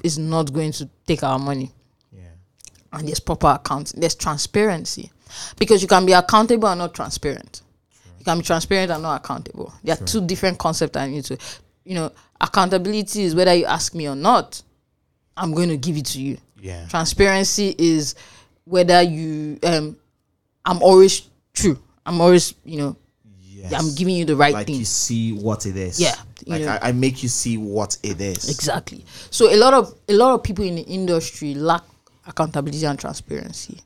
is not going to take our money Yeah. and there's proper accounting, there's transparency. Because you can be accountable and not transparent. You can be transparent and not accountable. There are two different concepts I need to you know, accountability is whether you ask me or not, I'm going to give it to you. Yeah. Transparency is whether you um I'm always true. I'm always, you know, Yes. I'm giving you the right like thing. you see what it is. Yeah, Like. I, I make you see what it is. Exactly. So a lot of a lot of people in the industry lack accountability and transparency.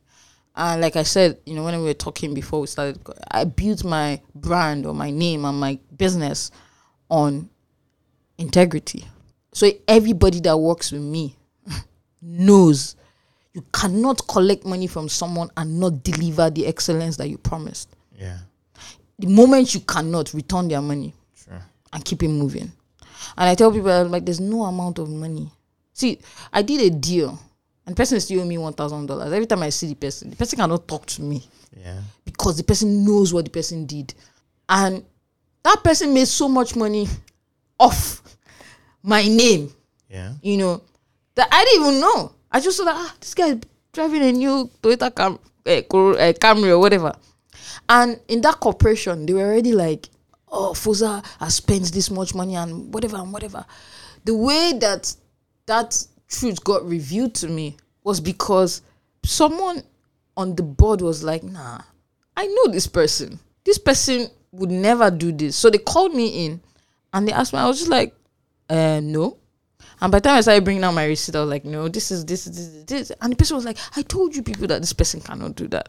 And like I said, you know, when we were talking before we started, I built my brand or my name and my business on integrity. So everybody that works with me knows you cannot collect money from someone and not deliver the excellence that you promised. Yeah. The moment you cannot return their money, Sure. and keep it moving. And I tell people I'm like, there's no amount of money. See, I did a deal, and the person is still owe me one thousand dollars. Every time I see the person, the person cannot talk to me Yeah. because the person knows what the person did, and that person made so much money off my name, Yeah. you know, that I didn't even know. I just saw that ah, this guy is driving a new Toyota Cam- uh, Camry or whatever. And in that corporation, they were already like, oh, Foza has spent this much money and whatever and whatever. The way that that truth got revealed to me was because someone on the board was like, nah, I know this person. This person would never do this. So they called me in and they asked me, I was just like, uh, no. And by the time I started bringing out my receipt, I was like, no, this is this, this, this. And the person was like, I told you people that this person cannot do that.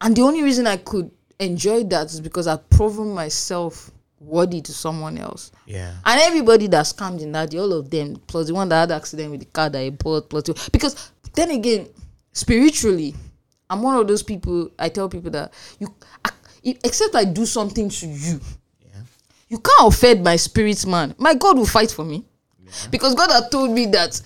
And the only reason I could enjoy that is because I've proven myself worthy to someone else. Yeah. And everybody that scammed in that, day, all of them, plus the one that had accident with the car that I bought, plus the, because then again, spiritually, I'm one of those people. I tell people that you, I, except I do something to you, yeah. you can't offend my spirit man. My God will fight for me, because God had told me that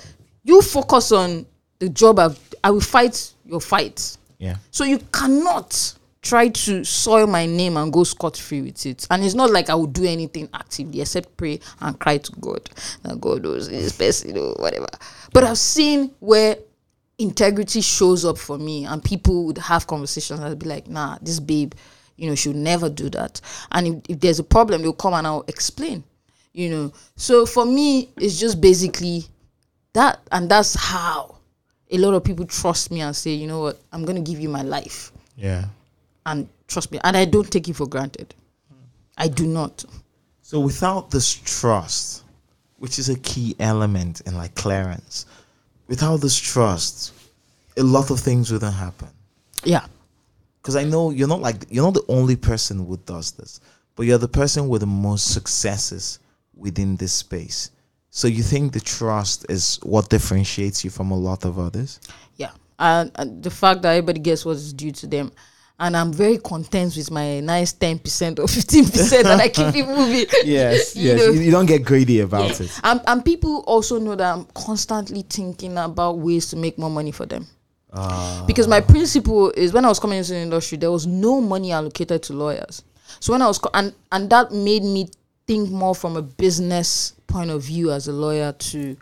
you focus on the job. I've, I will fight your fight. Yeah. So you cannot try to soil my name and go scot free with it. And it's not like I would do anything actively except pray and cry to God God knows this person or whatever. But I've seen where integrity shows up for me and people would have conversations and I'd be like, nah, this babe, you know, should never do that. And if, if there's a problem, they'll come and I'll explain. You know. So for me, it's just basically that and that's how a lot of people trust me and say, you know what, I'm gonna give you my life Yeah. And trust me. And I don't take it for granted. I do not. So without this trust, which is a key element in like clearance, without this trust, a lot of things wouldn't happen. Yeah. Because I know you're not like you're not the only person who does this, but you're the person with the most successes within this space. So you think the trust is what differentiates you from a lot of others? Yeah. And, and the fact that everybody gets what is due to them. And I'm very content with my nice 10% or 15% and I keep it moving. Yes, You yes. know? You- don't get greedy about it. And, and people also know that I'm constantly thinking about ways to make more money for them. Ah. because my principle is when I was coming into the industry, there was no money allocated to lawyers. So when I was co- and and that made me think more from a business point of view as a lawyer to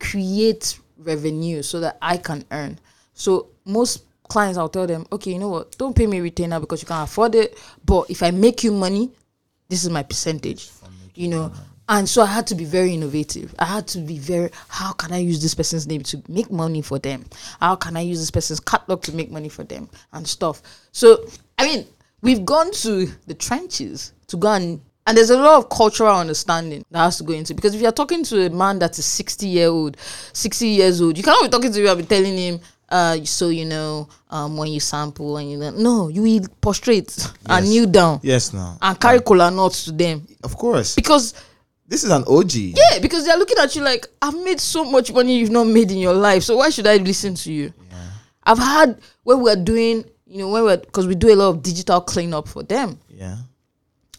create revenue so that I can earn. So most clients, I'll tell them, okay, you know what? Don't pay me retainer because you can't afford it. But if I make you money, this is my percentage. You know. And so I had to be very innovative. I had to be very, how can I use this person's name to make money for them? How can I use this person's catalog to make money for them and stuff? So, I mean, we've gone to the trenches to go and, and there's a lot of cultural understanding that has to go into because if you're talking to a man that's a 60 year old, 60 years old, you cannot be talking to him and be telling him, uh, so you know, um, when you sample and you know, no, you will prostrate and Yes. kneel down Yes, no. and carry cola nuts to them Of course. because This is an OG. Yeah, because they're looking at you like, I've made so much money you've not made in your life. So why should I listen to you? I've had when we're doing, you know, when we're because we do a lot of digital cleanup for them. Yeah.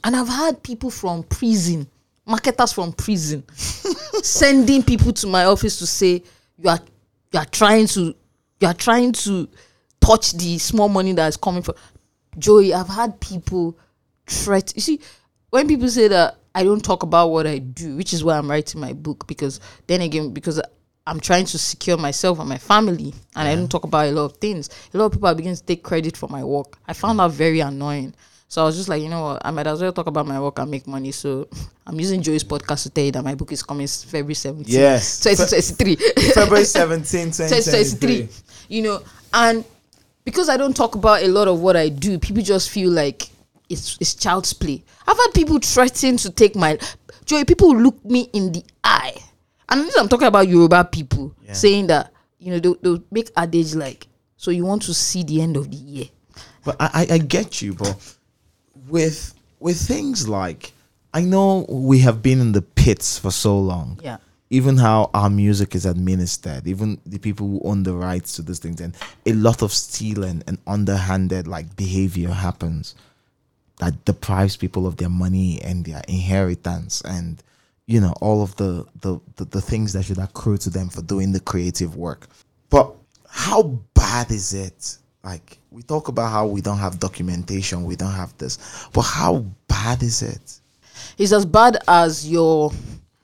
And I've had people from prison, marketers from prison, sending people to my office to say, You are you are trying to you are trying to touch the small money that is coming from Joey, I've had people threat you see, when people say that I don't talk about what I do, which is why I'm writing my book, because then again, because I'm trying to secure myself and my family, and I don't talk about a lot of things. A lot of people are beginning to take credit for my work. I found that very annoying. So I was just like, you know what, I might as well talk about my work and make money. So I'm using Joey's podcast to tell you that my book is coming February 17th. Yes. 2023. February 17, 2023. 2023. You know, and because I don't talk about a lot of what I do, people just feel like it's it's child's play. I've had people threaten to take my Joy. People look me in the eye, and I'm talking about Yoruba people Yeah. saying that you know they'll, they'll make adage like, so you want to see the end of the year. But I, I, I get you, but with with things like I know we have been in the pits for so long. Yeah. Even how our music is administered, even the people who own the rights to these things, and a lot of stealing and underhanded like behavior happens that deprives people of their money and their inheritance and you know all of the the, the, the things that should accrue to them for doing the creative work. But how bad is it? Like we talk about how we don't have documentation we don't have this but how bad is it? It's as bad as your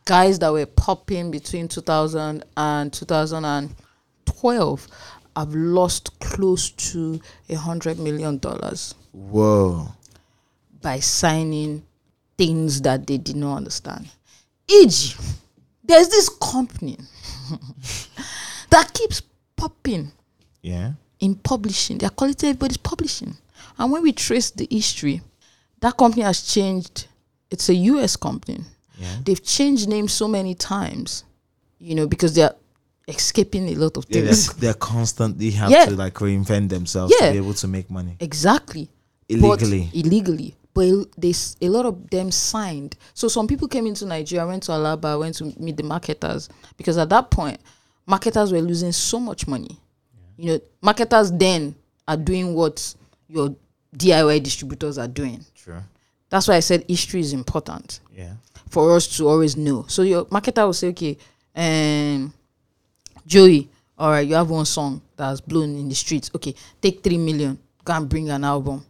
guys that were popping between 2000 and 2012 have lost close to a hundred million dollars whoa by signing things that they did not understand. E.g., there's this company that keeps popping yeah in publishing. They're calling it everybody's publishing. And when we trace the history, that company has changed. It's a US company. Yeah They've changed names so many times, you know, because they're escaping a lot of yeah, things. they're, they're constantly have Yeah. to like reinvent themselves Yeah. to be able to make money Exactly. Illegally. But illegally. But they, a lot of them signed. So some people came into Nigeria, went to Alaba, went to meet the marketers. Because at that point, marketers were losing so much money. You know, marketers then are doing what your DIY distributors are doing. Sure. That's why I said history is important yeah for us to always know. So your marketer will say, okay, um, Joey, all right, you have one song that's blown in the streets. Okay, take three million, go and bring an album.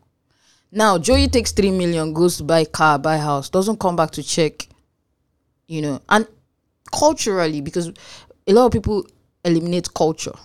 Now Joey takes three million, goes to buy car, buy house, doesn't come back to check, you know, and culturally because a lot of people eliminate culture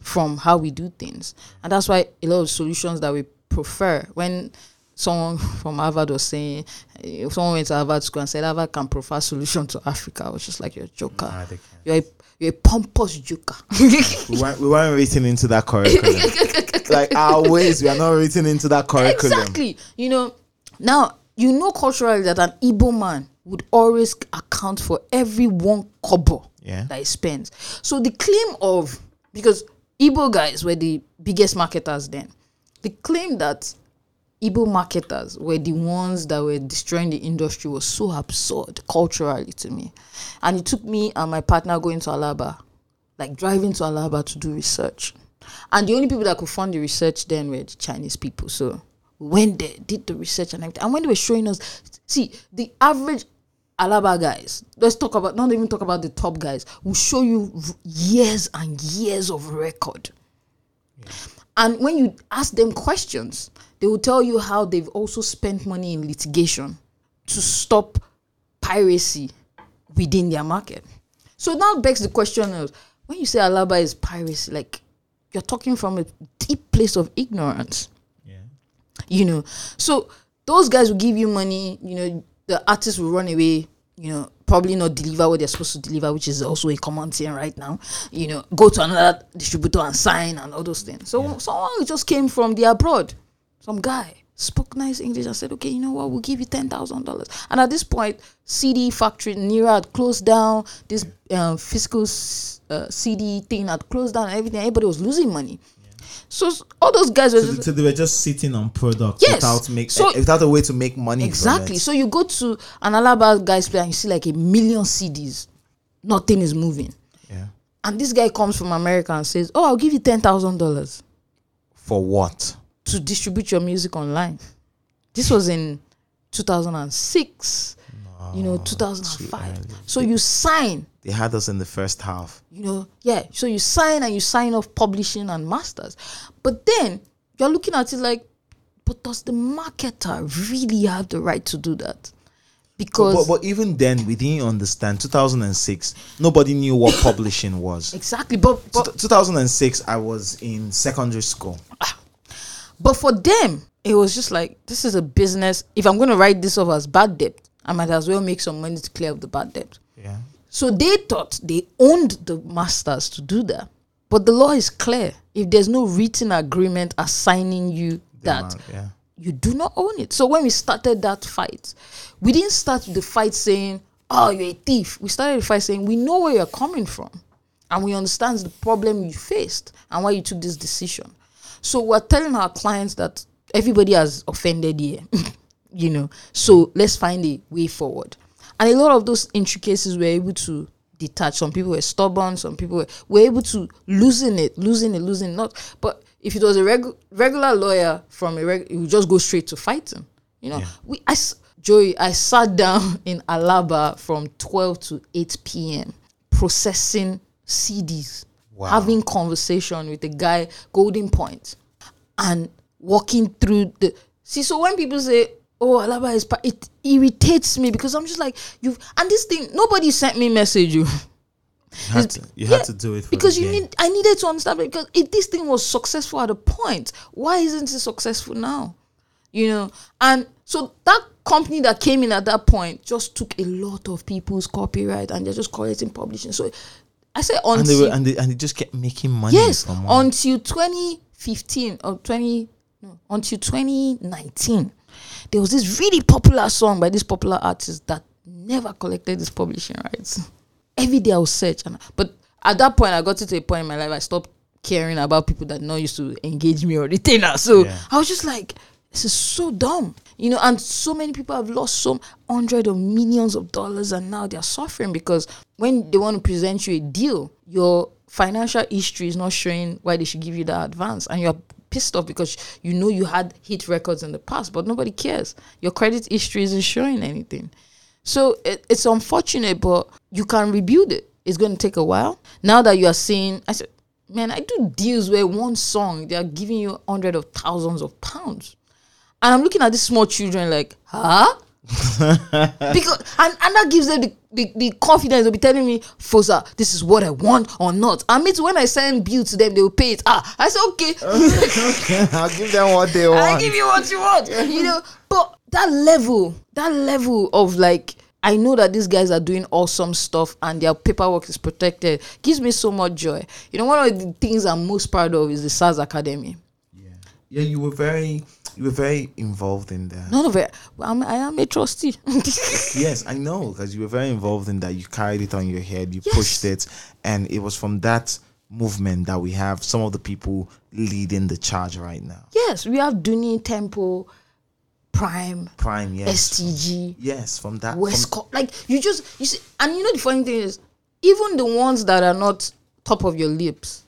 from how we do things, and that's why a lot of solutions that we prefer when someone from Harvard was saying, eh, if someone went to Harvard school and said Harvard can provide solution to Africa, I was just like, you're a joker. Nah. You're a, you're a pompous joker. we weren't, we weren't written into that curriculum like our ways we are not written into that curriculum exactly. You know, now you know culturally that an Igbo man would always account for every one kobo Yeah. that he spends. So the claim of because Igbo guys were the biggest marketers then, the claim that Igbo marketers were the ones that were destroying the industry was so absurd culturally to me. And it took me and my partner going to Alaba, like driving to Alaba to do research. And the only people that could fund the research then were the Chinese people. So we went there, did the research and everything. And when they were showing us, see, the average Alaba guys, let's talk about, not even talk about the top guys, will show you years and years of record. And when you ask them questions, they will tell you how they've also spent money in litigation to stop piracy within their market. So now begs the question of when you say Alaba is piracy, like you're talking from a deep place of ignorance yeah you know. So those guys will give you money, you know, the artists will run away, you know, probably not deliver what they're supposed to deliver, which is also a common thing right now. You know, go to another distributor and sign and all those things. So someone who just came from the abroad, some guy spoke nice English and said, okay, you know what, we'll give you ten thousand dollars. And at this point, CD factory near had closed down. This um, physical uh, CD thing had closed down. And everything. Everybody was losing money. So all those guys were So, just, so they were just sitting on products Yes. without make So- eh, without a way to make money. exactly. So you go to an Alaba guys play and you see like a million CDs, nothing is moving. Yeah. And this guy comes from America and says, "Oh, I'll give you ten thousand dollars For what? To distribute your music online." This was in 2006, you know, 2005. So you sign, They had us in the first half. you know, yeah. So you sign and you sign off publishing and masters, but then you're looking at it like, but does the marketer really have the right to do that? Because But, but even then, we didn't understand. 2006, nobody knew what publishing was. exactly, but but 2006, I was in secondary school. Ah, But for them, it was just like this is a business. If I'm going to write this off as bad debt, I might as well make some money to clear up the bad debt. Yeah. So they thought they owned the masters to do that. But the law is clear. If there's no written agreement assigning you that, Man, yeah. you do not own it. So when we started that fight, we didn't start the fight saying, "Oh, you're a thief." We started the fight saying, "We know where you're coming from, and we understand the problem you faced and why you took this decision." So we're telling our clients that everybody has offended here, you know. So let's find a way forward. And a lot of those intricacies we're able to detach. Some people were stubborn. Some people were, were able to losing it, losing it, losing it. Not, but if it was a regu- regular lawyer from a reg, you would just go straight to fighting. You know, we I Joey, I sat down in Alaba from twelve to eight p.m. processing CDs, Wow. having conversation with the guy Golden Point, and walking through the. See, so when people say, "Oh, Alaba is," pa-" it irritates me because I'm just like, "You." And this thing, nobody sent me message. You. You had, to, you Yeah, to do it for because you game. need i needed to understand because if this thing was successful at a point why isn't it successful now you know and so that company that came in at that point just took a lot of people's copyright and they're just collecting publishing so i say and they until were and they, and they just kept making money. yes until 2015 or 20 no, until 2019 there was this really popular song by this popular artist that never collected his publishing rights every day i would search and but at that point i got to a point in my life i stopped caring about people that not used to engage me or retainer so Yeah. i was just like this is so dumb you know and so many people have lost some hundred of millions of dollars and now they're suffering because when they want to present you a deal your financial history is not showing why they should give you that advance and you're pissed off because you know you had hit records in the past but nobody cares your credit history isn't showing anything so it, it's unfortunate, but you can rebuild it. It's going to take a while. Now that you are seeing, I said, man, I do deals where one song they are giving you hundreds of thousands of pounds, and I'm looking at these small children like, huh? because and, and that gives them the, the, the confidence. They'll be telling me, Foza, this is what I want or not. I mean, when I send bill to them, they will pay it. Ah, I say okay. okay. I'll give them what they want. I want. give you what you want. you know, but that level, that level of like, I know that these guys are doing awesome stuff and their paperwork is protected. Gives me so much joy. You know, one of the things I'm most proud of is the Sarz Academy. Yeah. yeah, you were very you were very involved in that. None of it. I'm, I am a trustee. Yes, I know because you were very involved in that. You carried it on your head, you Yes. pushed it, and it was from that movement that we have some of the people leading the charge right now. yes, we have Duni Temple, Prime, Prime, yes, STG. yes, from that. West from. Like you just you see, and you know the funny thing is, even the ones that are not top of your lips,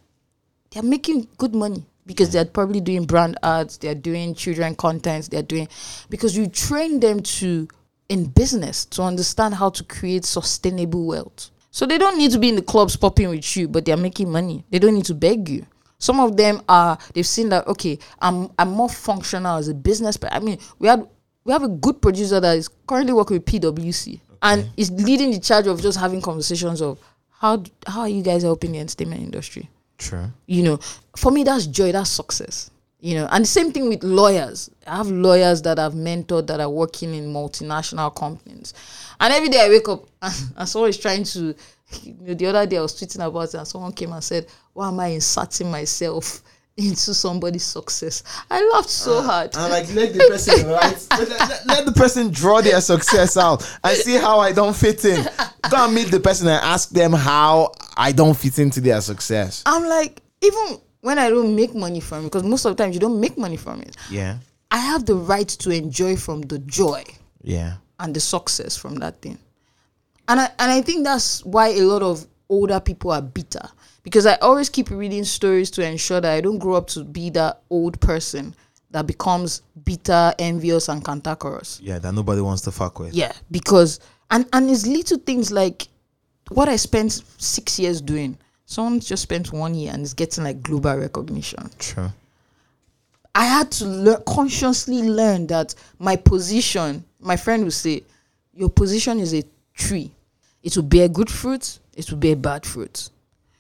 they're making good money because they're probably doing brand ads, they're doing children contents, they're doing because you train them to in business to understand how to create sustainable wealth. So they don't need to be in the clubs popping with you, but they're making money. They don't need to beg you. Some of them are they've seen that okay, I'm I'm more functional as a business. But I mean, we had we have a good producer that is currently working with PwC and is leading the charge of just having conversations of how how are you guys helping the entertainment industry? True. you know for me that's joy that's success. You know and the same thing with lawyers. I have lawyers that i've mentored that are working in multinational companies. And every day i wake up and, and someone is trying to you know the other day i was tweeting about it and someone came and said why am i inserting myself into somebody's success i laughed so ah, hard And like let the person right, let, let- let the person draw their success out I see how I don't fit in. Go and meet the person and ask them how I don't fit into their success. I'm like, even when I don't make money from it, because most of the times you don't make money from it, Yeah. I have the right to enjoy from the joy Yeah. and the success from that thing. And I and I think that's why a lot of older people are bitter. Because I always keep reading stories to ensure that I don't grow up to be that old person that becomes bitter, envious, and cantankerous. Yeah. That nobody wants to fuck with. Yeah, because and and it's little things like what I spent six years doing. Someone just spent one year and is getting like global recognition. True. I had to learn consciously learn that my position, my friend would say, your position is a tree. It will bear good fruit, it will bear bad fruit.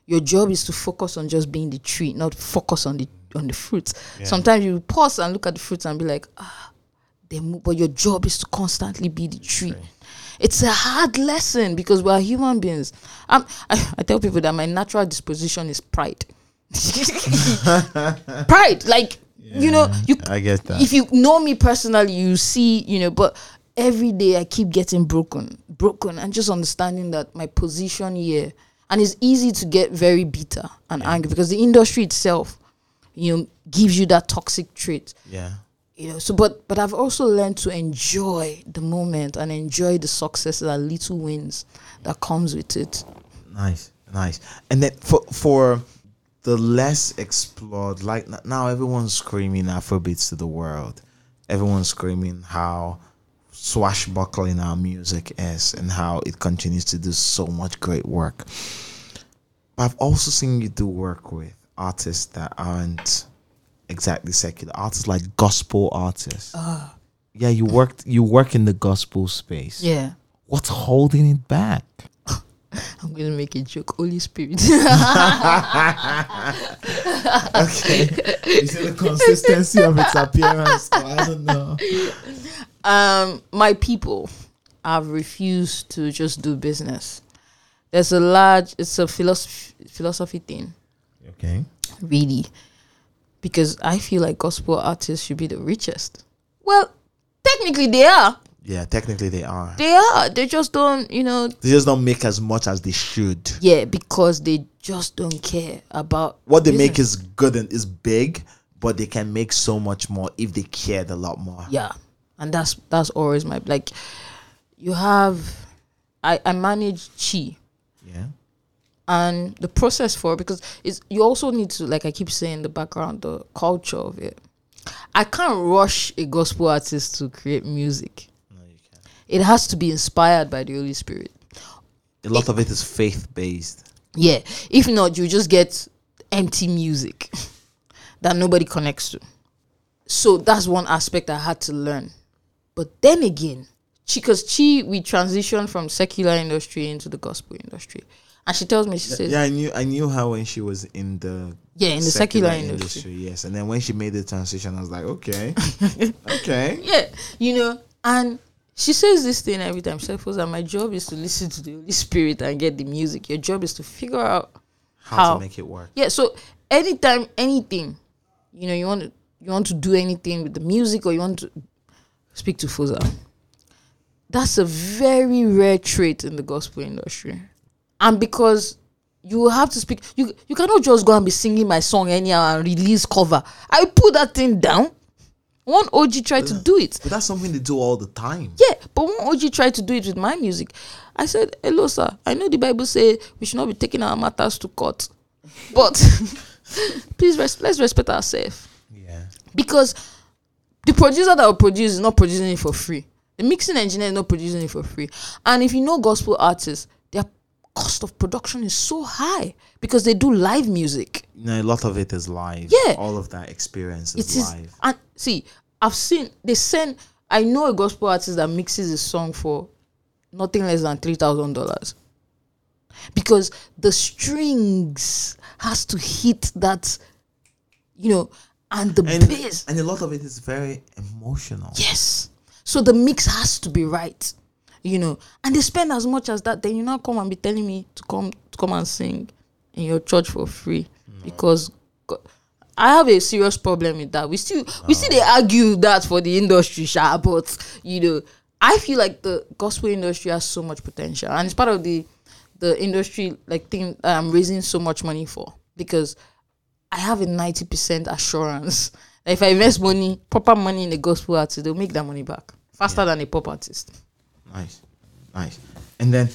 Your job is to focus on just being the tree, not focus on the on the fruit. Sometimes you pause and look at the fruit and be like, ah, they move, but your job is to constantly be the tree. It's a hard lesson because we are human beings. I, I tell people that my natural disposition is pride. pride, like you know, you I get that. if you know me personally, you see, you know, but every day I keep getting broken, broken, and just understanding that my position here, and it's easy to get very bitter and angry because the industry itself, you know, gives you that toxic trait. yeah. You know, so but but I've also learned to enjoy the moment and enjoy the successes and little wins that comes with it. Nice, nice. And then for for the less explored, like now everyone's screaming Afrobeats to the world. Everyone's screaming how swashbuckling our music is and how it continues to do so much great work. But I've also seen you do work with artists that aren't exactly secular artists, like gospel artists. Uh. yeah, you worked. You work in the gospel space. Yeah. What's holding it back? I'm gonna make a joke. Holy Spirit. Okay. Is it the consistency of its appearance? I don't know. um my people have refused to just do business there's a large it's a philosophy philosophy thing Okay. really because i feel like gospel artists should be the richest well technically they are Yeah, technically they are. they are they just don't you know They just don't make as much as they should. yeah because they just don't care about What they make is good and is big, but they can make so much more if they cared a lot more. yeah and that's that's always my like you have i i manage chi Yeah. and the process for because it's you also need to like I keep saying the background the culture of it. I can't rush a gospel artist to create music. No, you can't. It has to be inspired by the Holy Spirit. A lot of it is faith based. Yeah. If not, you just get empty music that nobody connects to. So that's one aspect I had to learn. But then again, because she we transitioned from secular industry into the gospel industry. And she tells me, she says, Yeah, I knew I knew her when she was in the Yeah, in the secular industry. Yes, and then when she made the transition, I was like, okay, okay. yeah, you know, and she says this thing every time. She says, "Foza, my job is to listen to the Holy Spirit and get the music. Your job is to figure out How, How? to make it work? yeah. So anytime, anything, you know, you want to you want to do anything with the music or you want to speak to Foza. That's a very rare trait in the gospel industry, and because you have to speak, you you cannot just go and be singing my song anyhow and release cover. I put that thing down. One OG tried to do it. But that's something they do all the time. Yeah, but when OG tried to do it with my music, I said, "Hello, sir. I know the Bible says we should not be taking our matters to court, but please res- let's respect ourselves Yeah. because the producer that will produce is not producing it for free. The mixing engineer is not producing it for free. And if you know gospel artists, cost of production is so high because they do live music. Know, a lot of it is live. Yeah. All of that experience It is is live. and see, I've seen they send. I know a gospel artist that mixes a song for nothing less than three thousand dollars because the strings has to hit that, you know, and the And, bass. and a lot of it is very emotional. Yes, so the mix has to be right, you know, and they spend as much as that. Then you now come and be telling me to come to come and sing in your church for free because. God, I have a serious problem with that. We still we still they argue that for the industry, sha, but you know, I feel like the gospel industry has so much potential, and it's part of the the industry like thing I'm raising so much money for because I have a ninety percent assurance that if I invest money, proper money in the gospel artist, they'll make that money back faster than a pop artist. Nice, nice. And then,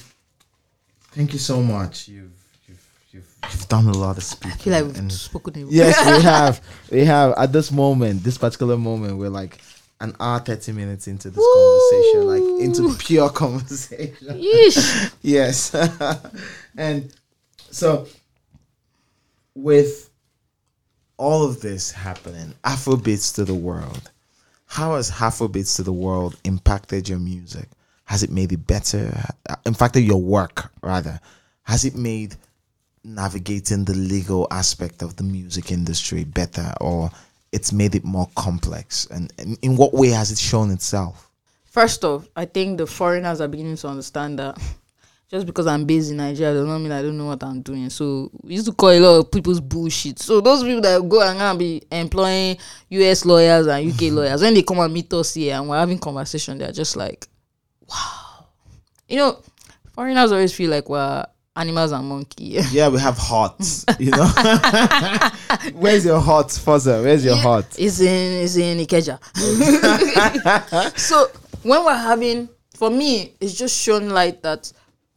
thank you so much. You've you've you've, you've done a lot of speaking. I feel like we've and- spoken. a- yes, we have. We have at this moment, this particular moment, we're like an hour thirty minutes into this conversation, like into pure conversation. Yes, and so with all of this happening, Afrobeats to the world. How has Afrobeats to the world impacted your music? Has it made it better? In fact, your work, rather? Has it made navigating the legal aspect of the music industry better, or it's made it more complex? And, and in what way has it shown itself? First off, I think the foreigners are beginning to understand that just because I'm based in Nigeria does not mean I don't know what I'm doing. So we used to call a lot of people's bullshit. So those people that go and gonna be employing US lawyers and UK lawyers, when they come and meet us here and we're having conversation, they're just like, wow. You know, foreigners always feel like we're animals and monkey. Yeah, we have hearts, you know. Where's your heart, Foza? Where's your heart? It's in it's in Ikeja. so when we're having, for me, it's just shown light that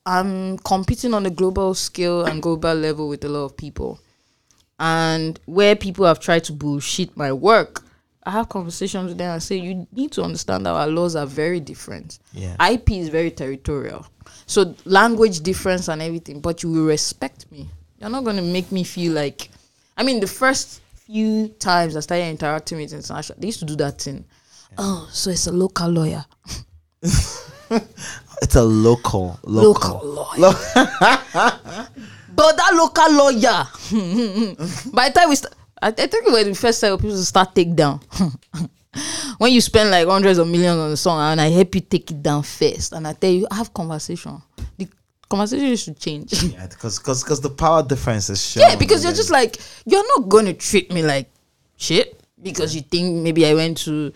I'm competing on a global scale and global level with a lot of people, and where people have tried to bullshit my work. I have conversations with them and say you need to understand that our laws are very different. Yeah. IP is very territorial. So language difference and everything, but you will respect me. You're not gonna make me feel like I mean the first few times I started interacting with international they used to do that thing. Oh, so it's a local lawyer. It's a local, local. Local lawyer. but that local lawyer by the time we start I, I think when we first started people start take down. when you spend like hundreds of millions on a song and I help you take it down first and I tell you I have conversation. The conversation should change. Yeah, because because because the power difference is shown. Yeah, because you're just like you're not gonna treat me like shit because you think maybe I went to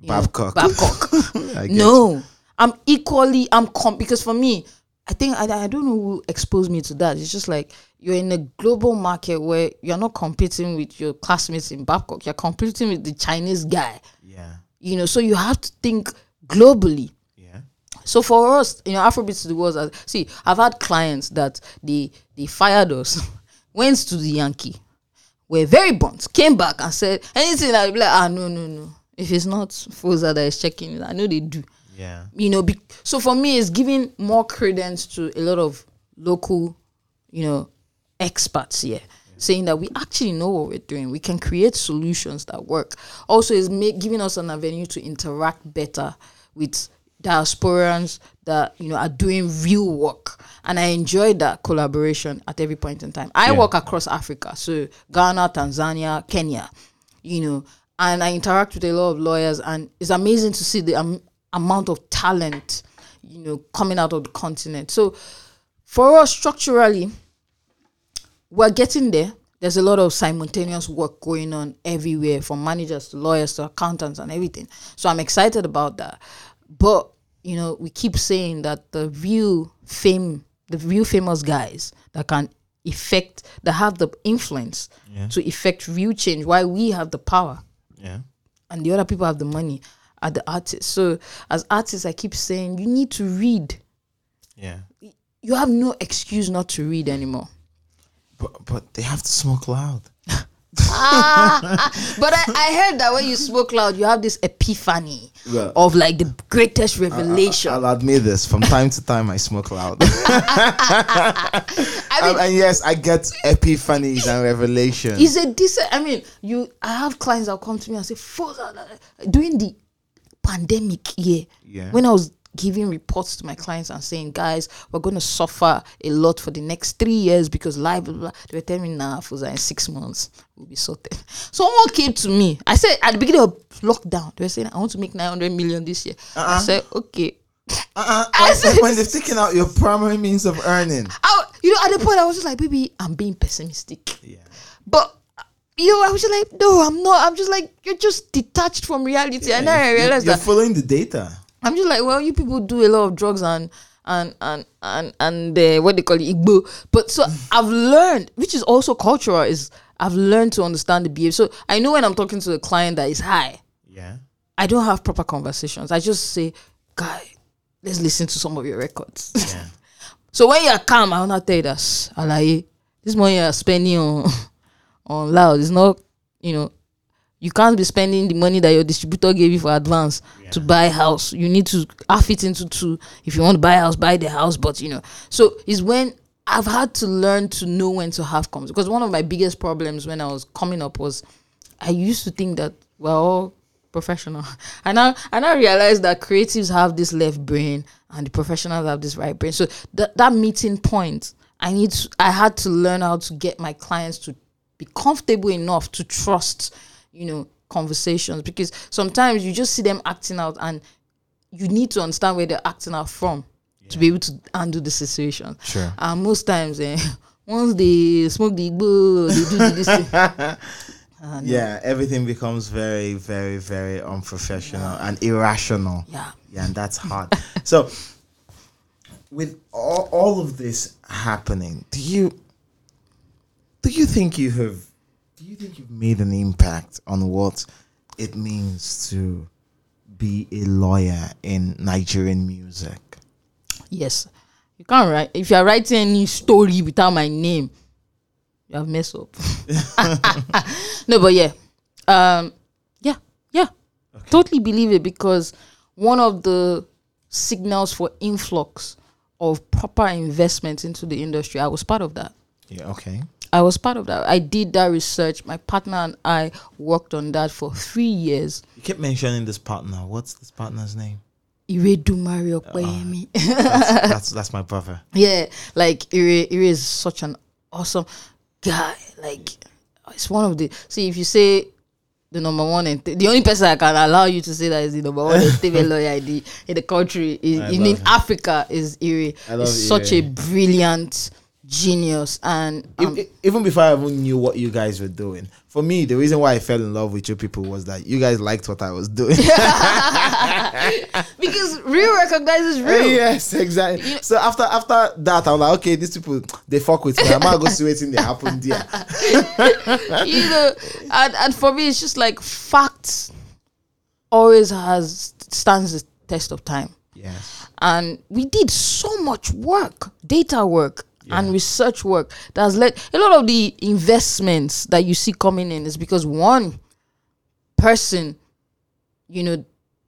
you know, Babcock. Babcock. No, I'm equally. I'm com because for me, I think I, I don't know who exposed me to that. It's just like you're in a global market where you're not competing with your classmates in Babcock. You're competing with the Chinese guy. Yeah, You know, so you have to think globally. yeah, So for us, you know, Afrobeats to the world. See, I've had clients that they they fired us, went to the Yankee, were very burnt, came back and said anything. I'd be like, ah, no, no, no. If it's not Foza that is checking it, I know they do. Yeah. You know, be, so for me, it's giving more credence to a lot of local, you know, experts here. Saying that we actually know what we're doing, we can create solutions that work. Also, is giving us an avenue to interact better with diasporans that you know are doing real work and i enjoy that collaboration at every point in time i Yeah. work across africa so ghana tanzania kenya you know and i interact with a lot of lawyers and it's amazing to see the um, amount of talent you know coming out of the continent so for us structurally we're getting there. There's a lot of simultaneous work going on everywhere from managers to lawyers to accountants and everything. So I'm excited about that. But, you know, we keep saying that the real fame, the real famous guys that can effect, that have the influence to effect real change, why we have the power Yeah. and the other people have the money are the artists. So as artists, I keep saying you need to read. Yeah. You have no excuse not to read anymore. But but they have to smoke loud. ah, But I, I heard that when you smoke loud, you have this epiphany Well, of like the greatest revelation. I'll admit this. From time to time, I smoke loud. I mean, and, and yes, I get epiphanies and revelations. it's a decent. I mean, you. I have clients that come to me and say, "Father, during the pandemic year, Yeah. when I was giving reports to my clients and saying, guys, we're going to suffer a lot for the next three years because life, blah, blah, blah. they were telling me, nah, for in six months, we'll be sorted. So someone came to me. I said, at the beginning of lockdown, they were saying, I want to make 900 million this year. I uh-uh. said, okay. Uh-uh. I When- said- when they've taken out your primary means of earning. I, you know, at the point, I was just like, baby, I'm being pessimistic. Yeah. But you know, I was just like, no, I'm not. I'm just like, you're just detached from reality. and then I You're- realized you're following the data. I'm just like, well, you people do a lot of drugs and and and and and uh, what they call it, igbo. But so I've learned, which is also cultural, is I've learned to understand the behavior. So I know when I'm talking to a client that is high, Yeah. I don't have proper conversations. I just say, guy, let's listen to some of your records. Yeah. so when you're calm, I will not tell you that. Alaye, this money you're spending on on loud is not, you know, you can't be spending the money that your distributor gave you for advance to buy a house. You need to half it into two. If you want to buy a house, buy the house. But you know, so it's when I've had to learn to know when to have comms. Because one of my biggest problems when I was coming up was I used to think that we're all professional. And now I now realize that creatives have this left brain and the professionals have this right brain. So that that meeting point, I need to, I had to learn how to get my clients to be comfortable enough to trust, you know, conversations because sometimes you just see them acting out and you need to understand where they're acting out from to be able to undo the situation. Sure. And most times, eh, once they smoke the igbo, they do this thing. Yeah, everything becomes very, very, very unprofessional and irrational. Yeah. Yeah, and that's hard. so, with all, all of this happening, do you do you think you have do you think you've made an impact on what it means to be a lawyer in Nigerian music? Yes. You can't write if you're writing any story without my name, you have messed up. no, but yeah. Um yeah, yeah. Totally believe it because one of the signals for influx of proper investment into the industry, I was part of that. Yeah, okay. I was part of that. I did that research. My partner and I worked on that for three years. You keep mentioning this partner. What's this partner's name? Iredu Mario ah, Opeyemi. That's, that's that's my brother. yeah, like Ire, Ire is such an awesome guy. Like it's one of the see if you say the number one and the only person I can allow you to say that is the number one TV lawyer in the, in the country is in, in. Africa is Ire. I love He's such a brilliant genius and um, even before I even knew what you guys were doing, for me, the reason why I fell in love with you people was that you guys liked what I was doing. because real recognizes real. yes, exactly. So after after that, I was like, okay, these people they fuck with me. I'm gonna go see what's in there happen there. you know, and, and for me, it's just like facts always has stands the test of time. Yes. And we did so much work, data work and research work that has led a lot of the investments that you see coming in is because one person, you know,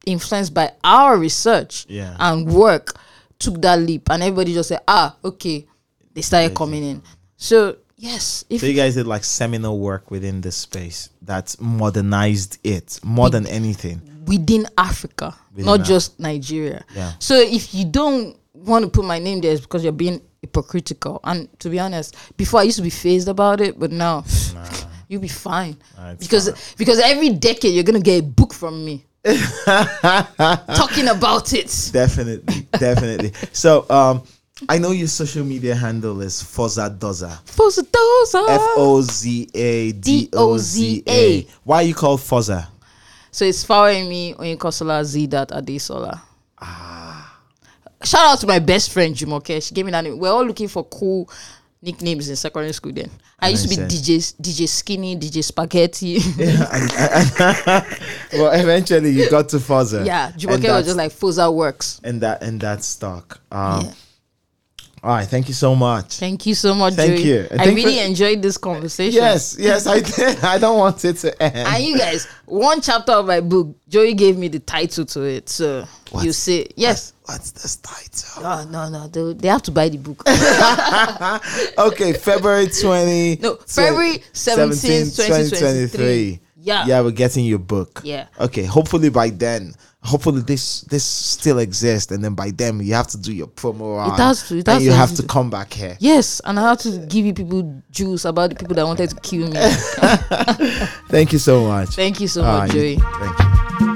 influenced by our research Yeah. and work took that leap and everybody just said, ah, okay, they started coming in. So yes, if So you guys did like seminal work within this space that modernized it more than anything. within Africa, Within not Af- just Nigeria. Yeah. So if you don't want to put my name there, it's because you're being hypocritical. And to be honest, before I used to be phased about it, but now you'll be fine Nah, because because every decade you're gonna get a book from me talking about it. Definitely, definitely. So um I know your social media handle is Foza Doza. Fosadosa. F O Z A D O Z A. Why are you called Foza? So it's following me on Kosola Z dot Adesola. Ah. Shout out to my best friend Jumoke. She gave me that name. We're all looking for cool nicknames in secondary school then. I used to be Makes DJ DJ Skinny, DJ Spaghetti. Yeah. well, eventually you got to Foza. yeah, Jumoke was just like Foza Works. and that and that stock. Um, Yeah. All right, thank you so much. Thank you so much, Thank Joey. you. I really for- enjoyed this conversation. Yes, yes, I did. I don't want it to end. And you guys, one chapter of my book, Joey gave me the title to it. So What? you see, yes. What's this title? No, no, no. They, they have to buy the book. Okay, February 20. No, February 17th, 2023. Yeah. Yeah, we're getting your book. Yeah. Okay, hopefully by then, hopefully this this still exists, and then by then you have to do your promo. run, has to, it and has you to have to come back here. yes, and I have to give you people juice about the people that wanted to kill me. Thank you so much. Thank you so Ah, much, Joey. Thank you.